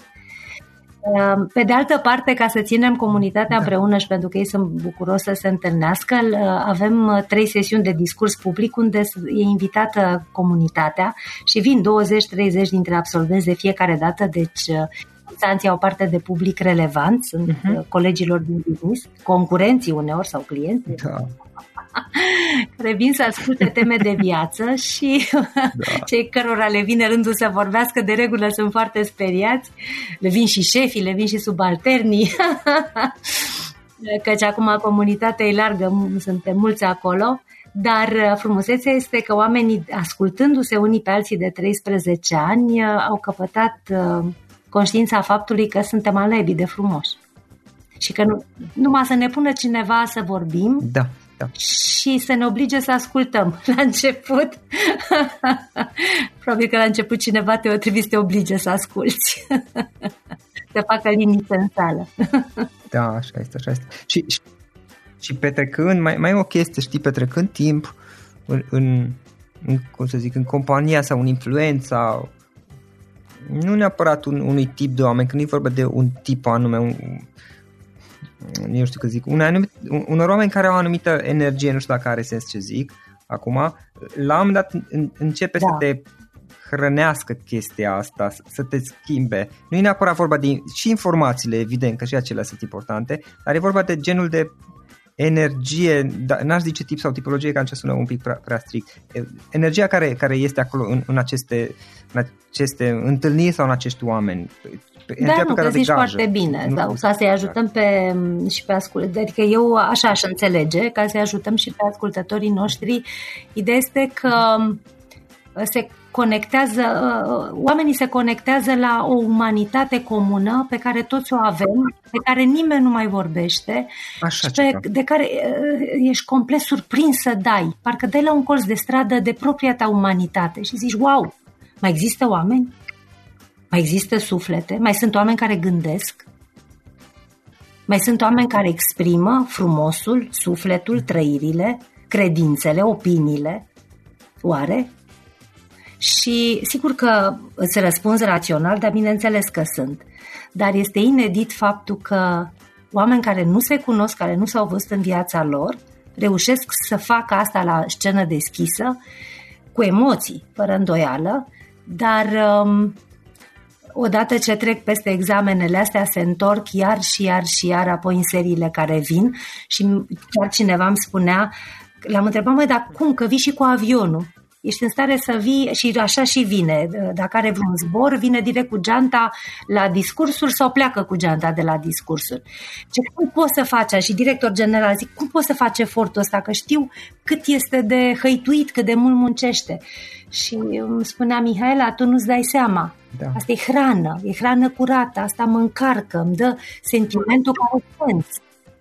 Ehm, pe de altă parte, ca să ținem comunitatea da. împreună și pentru că ei sunt bucuroși să se întâlnească, avem uh, trei sesiuni de discurs public unde e invitată comunitatea și vin 20-30 dintre absolvenți de fiecare dată, deci uh, instanții au parte de public relevant, sunt uh-huh. colegilor din business, concurenții uneori sau clienți. Da care vin să asculte teme de viață și da. cei cărora le vine rândul să vorbească de regulă sunt foarte speriați. Le vin și șefii, le vin și subalternii. Căci acum comunitatea e largă, suntem mulți acolo. Dar frumusețea este că oamenii, ascultându-se unii pe alții de 13 ani, au căpătat uh, conștiința faptului că suntem alebi de frumoși. Și că nu, numai să ne pună cineva să vorbim,
da da.
și să ne oblige să ascultăm. La început, probabil că la început cineva te o trebuie să te oblige să asculți, să facă liniște în sală.
da, așa este, așa este. Și, și, și petrecând, mai, mai e o chestie, știi, petrecând timp în, în, în, cum să zic, în compania sau în influența nu neapărat un, unui tip de oameni, când e vorba de un tip anume, un, nu știu că zic, un anumit, unor oameni care au o anumită energie, nu știu dacă are sens ce zic, acum, la un moment dat începe da. să te hrănească chestia asta, să te schimbe. Nu e neapărat vorba de și informațiile, evident, că și acelea sunt importante, dar e vorba de genul de energie, da, n-aș zice tip sau tipologie, că sună un pic prea, prea strict, energia care, care este acolo în, în, aceste, în aceste întâlniri sau în acești oameni.
Da, nu, că zici foarte bine, nu, sau ca să-i ajutăm pe, și pe ascultători, adică eu așa aș înțelege, ca să-i ajutăm și pe ascultătorii noștri, ideea este că se conectează, uh, oamenii se conectează la o umanitate comună pe care toți o avem, pe care nimeni nu mai vorbește
Așa
și pe, de care uh, ești complet surprins să dai. Parcă dai la un colț de stradă de propria ta umanitate și zici, wow, mai există oameni? Mai există suflete? Mai sunt oameni care gândesc? Mai sunt oameni care exprimă frumosul, sufletul, trăirile, credințele, opiniile? Oare? Și sigur că îți răspunzi rațional, dar bineînțeles că sunt. Dar este inedit faptul că oameni care nu se cunosc, care nu s-au văzut în viața lor, reușesc să facă asta la scenă deschisă, cu emoții, fără îndoială, dar um, odată ce trec peste examenele astea, se întorc iar și iar și iar apoi în seriile care vin și chiar cineva îmi spunea, l-am întrebat, mă, dar cum, că vii și cu avionul? Ești în stare să vii și așa și vine. Dacă are vreun zbor, vine direct cu geanta la discursuri sau pleacă cu geanta de la discursuri. Ce cum poți să faci? Și director general zic, cum poți să faci efortul ăsta? Că știu cât este de hăituit, cât de mult muncește. Și îmi spunea Mihaela, tu nu-ți dai seama. Da. Asta e hrană, e hrană curată, asta mă încarcă, îmi dă sentimentul care sens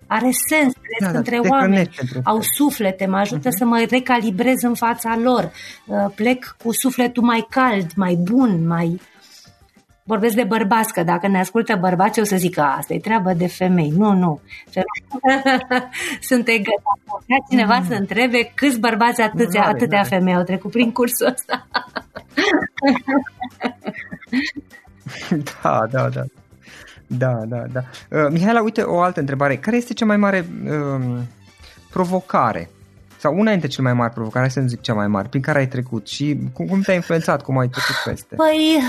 are sens, cresc da, da, între oameni, au suflete, mă ajută uh-huh. să mă recalibrez în fața lor, uh, plec cu sufletul mai cald, mai bun, mai... Vorbesc de bărbați, că dacă ne ascultă bărbați, o să zic că asta e treabă de femei. Nu, nu. Sunt egal. Dacă cineva mm. să întrebe câți bărbați atâția, mare, atâtea mare. femei au trecut prin cursul ăsta.
da, da, da. Da, da, da. Uh, Mihaela, uite o altă întrebare. Care este cea mai mare uh, provocare sau una dintre cele mai mari provocare, hai să zic cea mai mare, prin care ai trecut și cum, cum te-a influențat, cum ai trecut peste?
Păi,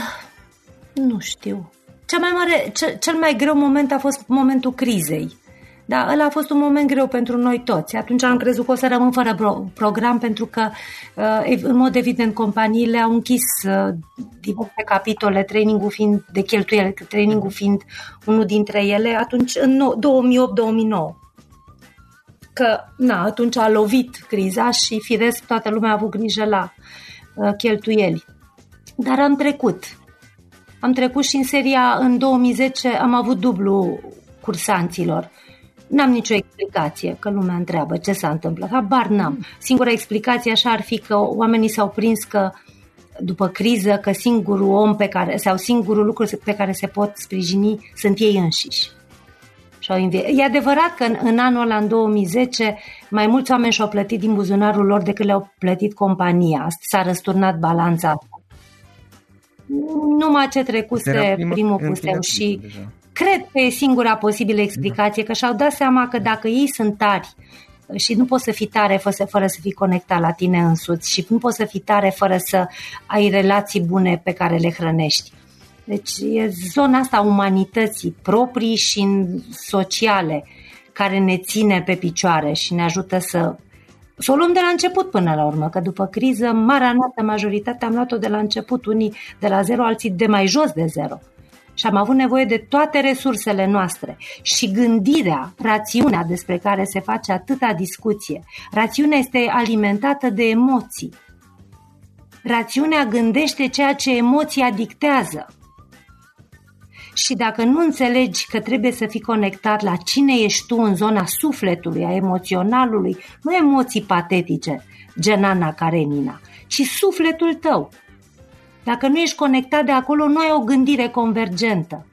nu știu. Cea mai mare, cel, cel mai greu moment a fost momentul crizei. Da, ăla a fost un moment greu pentru noi toți. Atunci am crezut că o să rămân fără pro- program pentru că, uh, în mod evident, companiile au închis uh, diverse capitole, trainingul fiind de cheltuieli, trainingul fiind unul dintre ele, atunci în 2008-2009 că na, atunci a lovit criza și firesc toată lumea a avut grijă la uh, cheltuieli. Dar am trecut. Am trecut și în seria în 2010 am avut dublu cursanților. N-am nicio explicație, că lumea întreabă ce s-a întâmplat. Habar n-am. Singura explicație așa ar fi că oamenii s-au prins că după criză, că singurul om pe care, sau singurul lucru pe care se pot sprijini sunt ei înșiși. E adevărat că în, în anul ăla, în 2010, mai mulți oameni și-au plătit din buzunarul lor decât le-au plătit compania. S-a răsturnat balanța numai ce trecuse primul puseu și deja. Cred că e singura posibilă explicație, că și-au dat seama că dacă ei sunt tari și nu poți să fii tare fără, fără să fii conectat la tine însuți și nu poți să fii tare fără să ai relații bune pe care le hrănești. Deci e zona asta a umanității proprii și sociale care ne ține pe picioare și ne ajută să să o luăm de la început până la urmă, că după criză, marea noastră majoritate am luat-o de la început, unii de la zero, alții de mai jos de zero și am avut nevoie de toate resursele noastre și gândirea, rațiunea despre care se face atâta discuție. Rațiunea este alimentată de emoții. Rațiunea gândește ceea ce emoția dictează. Și dacă nu înțelegi că trebuie să fii conectat la cine ești tu în zona sufletului, a emoționalului, nu emoții patetice, Genana Karenina, ci sufletul tău, dacă nu ești conectat de acolo, nu ai o gândire convergentă.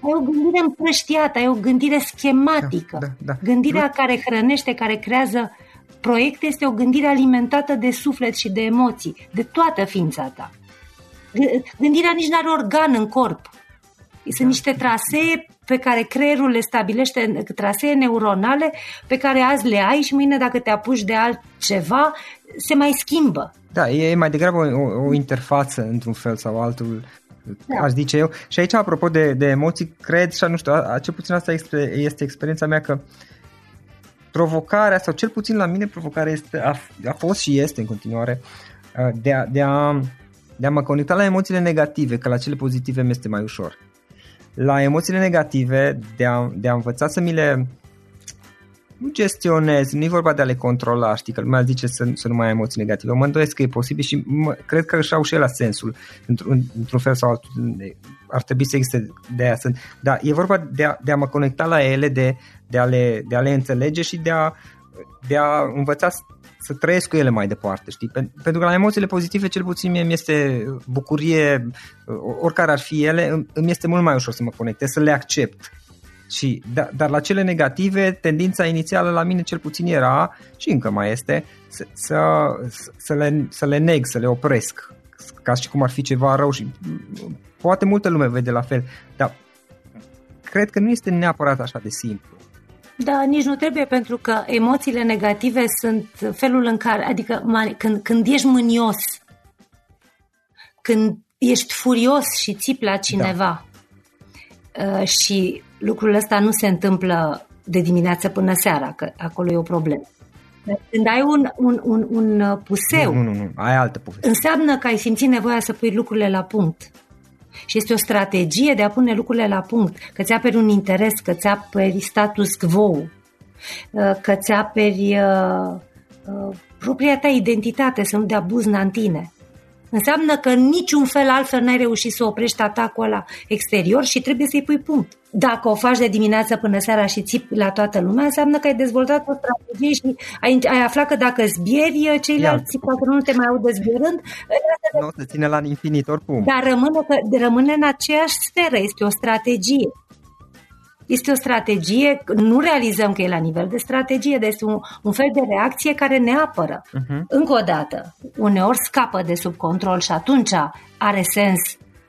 Ai o gândire împrăștiată, ai o gândire schematică. Da, da, da. Gândirea nu? care hrănește, care creează proiecte este o gândire alimentată de suflet și de emoții, de toată ființa ta. Gândirea nici nu are organ în corp. Sunt niște trasee pe care creierul le stabilește, trasee neuronale pe care azi le ai și mâine dacă te apuci de altceva, se mai schimbă.
Da, e mai degrabă o, o interfață într-un fel sau altul da. aș zice eu. Și aici, apropo de, de emoții, cred și nu știu, a, cel puțin asta este, este experiența mea că provocarea, sau cel puțin la mine provocarea este, a, a fost și este în continuare, de a, de, a, de a mă conecta la emoțiile negative, că la cele pozitive mi este mai ușor. La emoțiile negative, de a, de a învăța să mi le nu gestionez, nu e vorba de a le controla, știi, că lumea zice să, să nu mai ai emoții negative. Mă îndoiesc că e posibil și mă, cred că își au și la sensul, într-un, într-un fel sau altul, ar trebui să existe de aia. Sunt. Dar e vorba de a, de a mă conecta la ele, de, de, a le, de a le înțelege și de a, de a învăța să trăiesc cu ele mai departe, știi? Pentru că la emoțiile pozitive, cel puțin mie mi este bucurie, oricare ar fi ele, îmi este mult mai ușor să mă conectez, să le accept și, da, dar la cele negative, tendința inițială la mine cel puțin era, și încă mai este, să, să, să, le, să le neg, să le opresc, ca și cum ar fi ceva rău și poate multă lume vede la fel, dar cred că nu este neapărat așa de simplu.
Da, nici nu trebuie, pentru că emoțiile negative sunt felul în care, adică când, când ești mânios, când ești furios și țipi la cineva da. uh, și lucrul ăsta nu se întâmplă de dimineață până seara, că acolo e o problemă. Când ai un, un, un, un puseu,
nu, nu, nu, ai altă poveste.
înseamnă că ai simțit nevoia să pui lucrurile la punct. Și este o strategie de a pune lucrurile la punct, că ți aperi un interes, că ți aperi status quo, uh, că ți aperi uh, uh, propria ta identitate, să nu dea buzna în tine. Înseamnă că niciun fel altfel n-ai reușit să oprești atacul ăla exterior și trebuie să-i pui punct. Dacă o faci de dimineață până seara și țipi la toată lumea, înseamnă că ai dezvoltat o strategie și ai, ai aflat că dacă zbieri, ceilalți, Ia. dacă nu te mai aud zbierând...
Nu o să ține la infinit oricum.
Dar rămâne, că, rămâne în aceeași sferă, este o strategie. Este o strategie, nu realizăm că e la nivel de strategie, dar este un, un fel de reacție care ne apără. Uh-huh. Încă o dată, uneori scapă de sub control și atunci are sens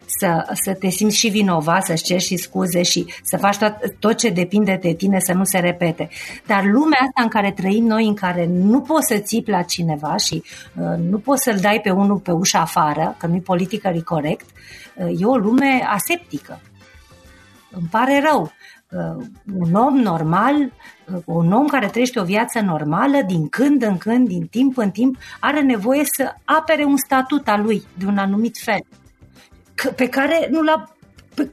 să, să te simți și vinovat, să-ți ceri și scuze și să faci tot, tot ce depinde de tine să nu se repete. Dar lumea asta în care trăim noi, în care nu poți să țipi la cineva și uh, nu poți să-l dai pe unul pe ușa afară, că nu-i politică corect, uh, e o lume aseptică. Îmi pare rău. Uh, un om normal, uh, un om care trăiește o viață normală, din când în când, din timp în timp, are nevoie să apere un statut al lui de un anumit fel, pe care nu l-a, pe,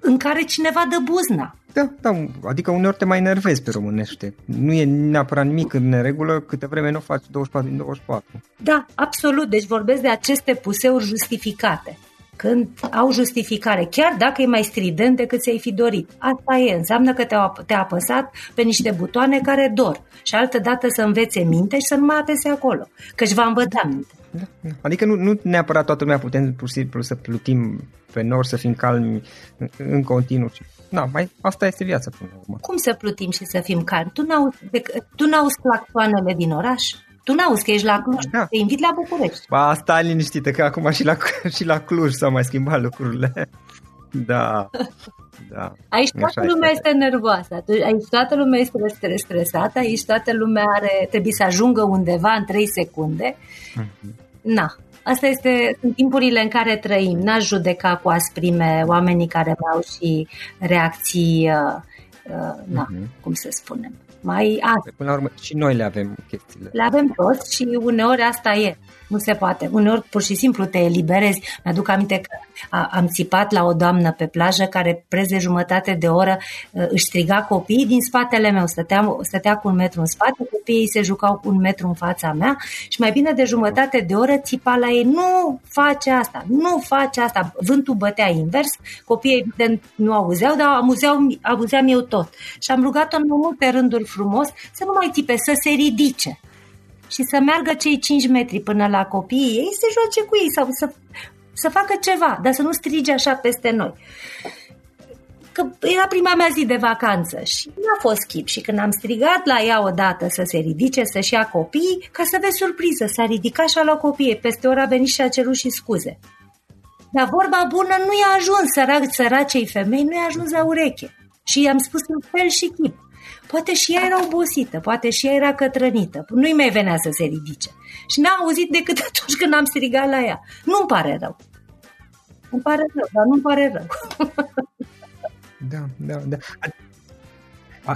în care cineva dă buzna.
Da, da, adică uneori te mai nervezi pe românește. Nu e neapărat nimic în neregulă câte vreme nu o faci 24 din 24.
Da, absolut. Deci vorbesc de aceste puseuri justificate când au justificare, chiar dacă e mai strident decât ți-ai fi dorit. Asta e, înseamnă că te-a, te-a apăsat pe niște butoane care dor și altă dată să învețe minte și să nu mai apese acolo, că își va învăța minte.
Da, da. Adică nu, nu neapărat toată lumea putem pur și simplu să plutim pe nor, să fim calmi în continuu. Da, mai, asta este viața până la urmă.
Cum să plutim și să fim calmi? Tu n-auzi, tu n-auzi clactoanele din oraș? Tu n-auzi că ești la Cluj, da. te invit la București.
Ba, stai liniștită că acum și la, și la Cluj s-au mai schimbat lucrurile. Da. Da.
Aici toată lumea este nervoasă, aici toată lumea este stresată, aici toată lumea are, trebuie să ajungă undeva în 3 secunde. Mm-hmm. Na, Asta este, sunt timpurile în care trăim. N-aș judeca cu asprime oamenii care au și reacții, uh, uh, na, mm-hmm. cum să spunem, mai azi.
Până la urmă, și noi le avem chestiile.
Le avem toți și uneori asta e. Nu se poate. Uneori pur și simplu te eliberezi. Mi-aduc aminte că am țipat la o doamnă pe plajă care preț de jumătate de oră uh, își striga copiii din spatele meu. Stătea, stătea cu un metru în spate, copiii se jucau cu un metru în fața mea și mai bine de jumătate de oră țipa la ei. Nu face asta, nu face asta. Vântul bătea invers, copiii evident nu auzeau, dar amuzeau, auzeam eu tot. Și am rugat-o în multe rânduri frumos să nu mai țipe, să se ridice și să meargă cei 5 metri până la copiii ei, să joace cu ei sau să, să facă ceva, dar să nu strige așa peste noi. Că era prima mea zi de vacanță și nu a fost chip și când am strigat la ea odată să se ridice, să-și ia copiii, ca să vezi surpriză, s-a ridicat și a luat copiii. Peste ora a venit și a cerut și scuze. Dar vorba bună nu i-a ajuns, sărac, săracei femei nu i-a ajuns la ureche. Și i-am spus în fel și chip. Poate și ea era obosită, poate și ea era cătrănită. Nu-i mai venea să se ridice. Și n-a auzit decât atunci când am strigat la ea. Nu-mi pare rău. Îmi pare rău, dar nu-mi pare rău.
Da, da, da.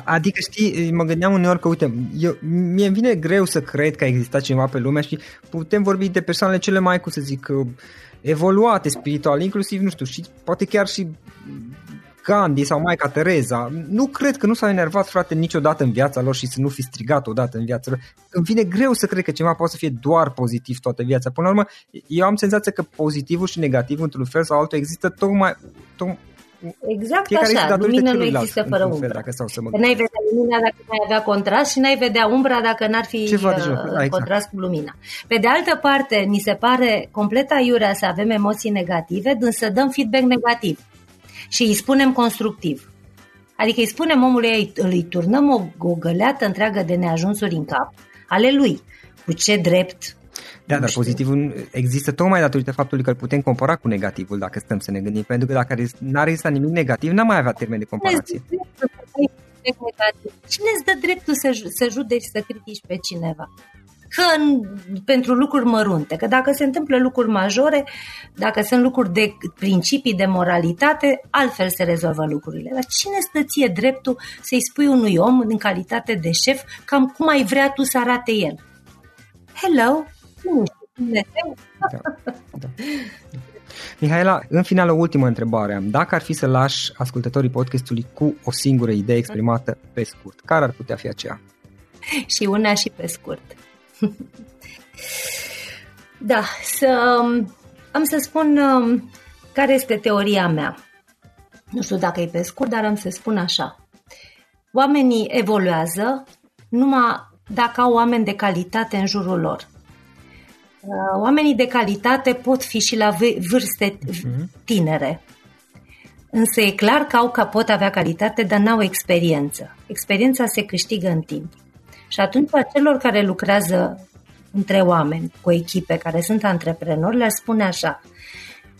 Adică, știi, mă gândeam uneori că, uite, eu, mie îmi vine greu să cred că a existat ceva pe lume și putem vorbi de persoanele cele mai, cum să zic, evoluate spiritual, inclusiv, nu știu, și poate chiar și Gandhi sau Maica Tereza. Nu cred că nu s-au enervat, frate, niciodată în viața lor și să nu fi strigat odată în viața lor. Îmi vine greu să cred că ceva poate să fie doar pozitiv toată viața. Până la urmă, eu am senzația că pozitivul și negativul, într-un fel sau altul, există tocmai, tocmai
Exact Fiecare așa, lumina nu există fără umbră. Fel, dacă stau să mă n-ai vedea lumina dacă n-ai avea contrast și n-ai vedea umbra dacă n-ar fi Ce uh, da, exact. contrast cu lumina. Pe de altă parte, ni se pare complet aiurea să avem emoții negative, însă dăm feedback negativ și îi spunem constructiv. Adică îi spunem omului, îi turnăm o, o găleată întreagă de neajunsuri în cap, ale lui. Cu ce drept,
da, dar pozitivul există tocmai datorită faptului că îl putem compara cu negativul dacă stăm să ne gândim, pentru că dacă n-ar exista nimic negativ, n-am mai avea termen de comparație.
Cine îți dă dreptul să, să judeci, să critici pe cineva? Că în, pentru lucruri mărunte, că dacă se întâmplă lucruri majore, dacă sunt lucruri de principii de moralitate, altfel se rezolvă lucrurile. Dar cine stă ție dreptul să-i spui unui om în calitate de șef cam cum ai vrea tu să arate el? Hello, nu știu,
Da, da. Mihaela, în final o ultimă întrebare am. Dacă ar fi să lași ascultătorii podcastului cu o singură idee exprimată pe scurt, care ar putea fi aceea?
Și una și pe scurt. da, să, am să spun um, care este teoria mea. Nu știu dacă e pe scurt, dar am să spun așa. Oamenii evoluează numai dacă au oameni de calitate în jurul lor. Uh, oamenii de calitate pot fi și la vârste mhm. tinere. Însă e clar că au că pot avea calitate, dar n-au experiență. Experiența se câștigă în timp. Și atunci celor care lucrează între oameni, cu echipe care sunt antreprenori, le spune așa,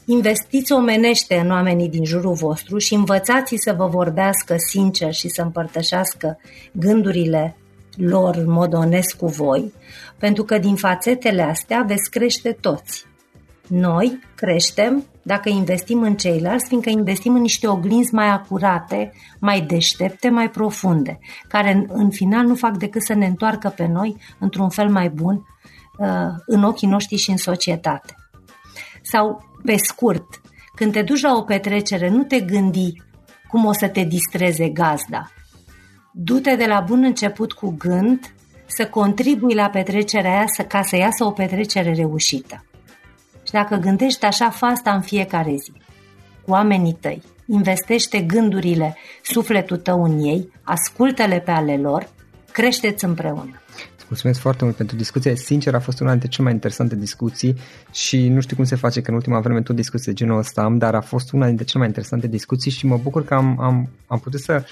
investiți omenește în oamenii din jurul vostru și învățați să vă vorbească sincer și să împărtășească gândurile lor în mod onest cu voi, pentru că din fațetele astea veți crește toți. Noi creștem dacă investim în ceilalți, fiindcă investim în niște oglinzi mai acurate, mai deștepte, mai profunde, care în, în final nu fac decât să ne întoarcă pe noi într-un fel mai bun uh, în ochii noștri și în societate. Sau, pe scurt, când te duci la o petrecere, nu te gândi cum o să te distreze gazda, du-te de la bun început cu gând să contribui la petrecerea aia să, ca să iasă o petrecere reușită. Și dacă gândești așa, fa asta în fiecare zi, cu oamenii tăi, investește gândurile, sufletul tău în ei, ascultă-le pe ale lor, creșteți împreună.
Mulțumesc foarte mult pentru discuție. Sincer, a fost una dintre cele mai interesante discuții și nu știu cum se face că în ultima vreme tot discuții de genul ăsta am, dar a fost una dintre cele mai interesante discuții și mă bucur că am, am, am putut să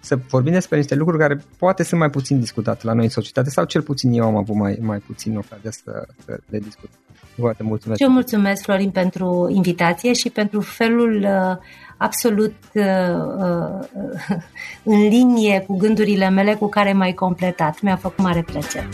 să vorbim despre niște lucruri care poate sunt mai puțin discutate la noi în societate sau cel puțin eu am avut mai, mai puțin ocazia să, să le discut. Foarte mulțumesc.
Eu mulțumesc, Florin, pentru invitație și pentru felul uh, absolut uh, uh, în linie cu gândurile mele cu care m-ai completat. Mi-a făcut mare plăcere.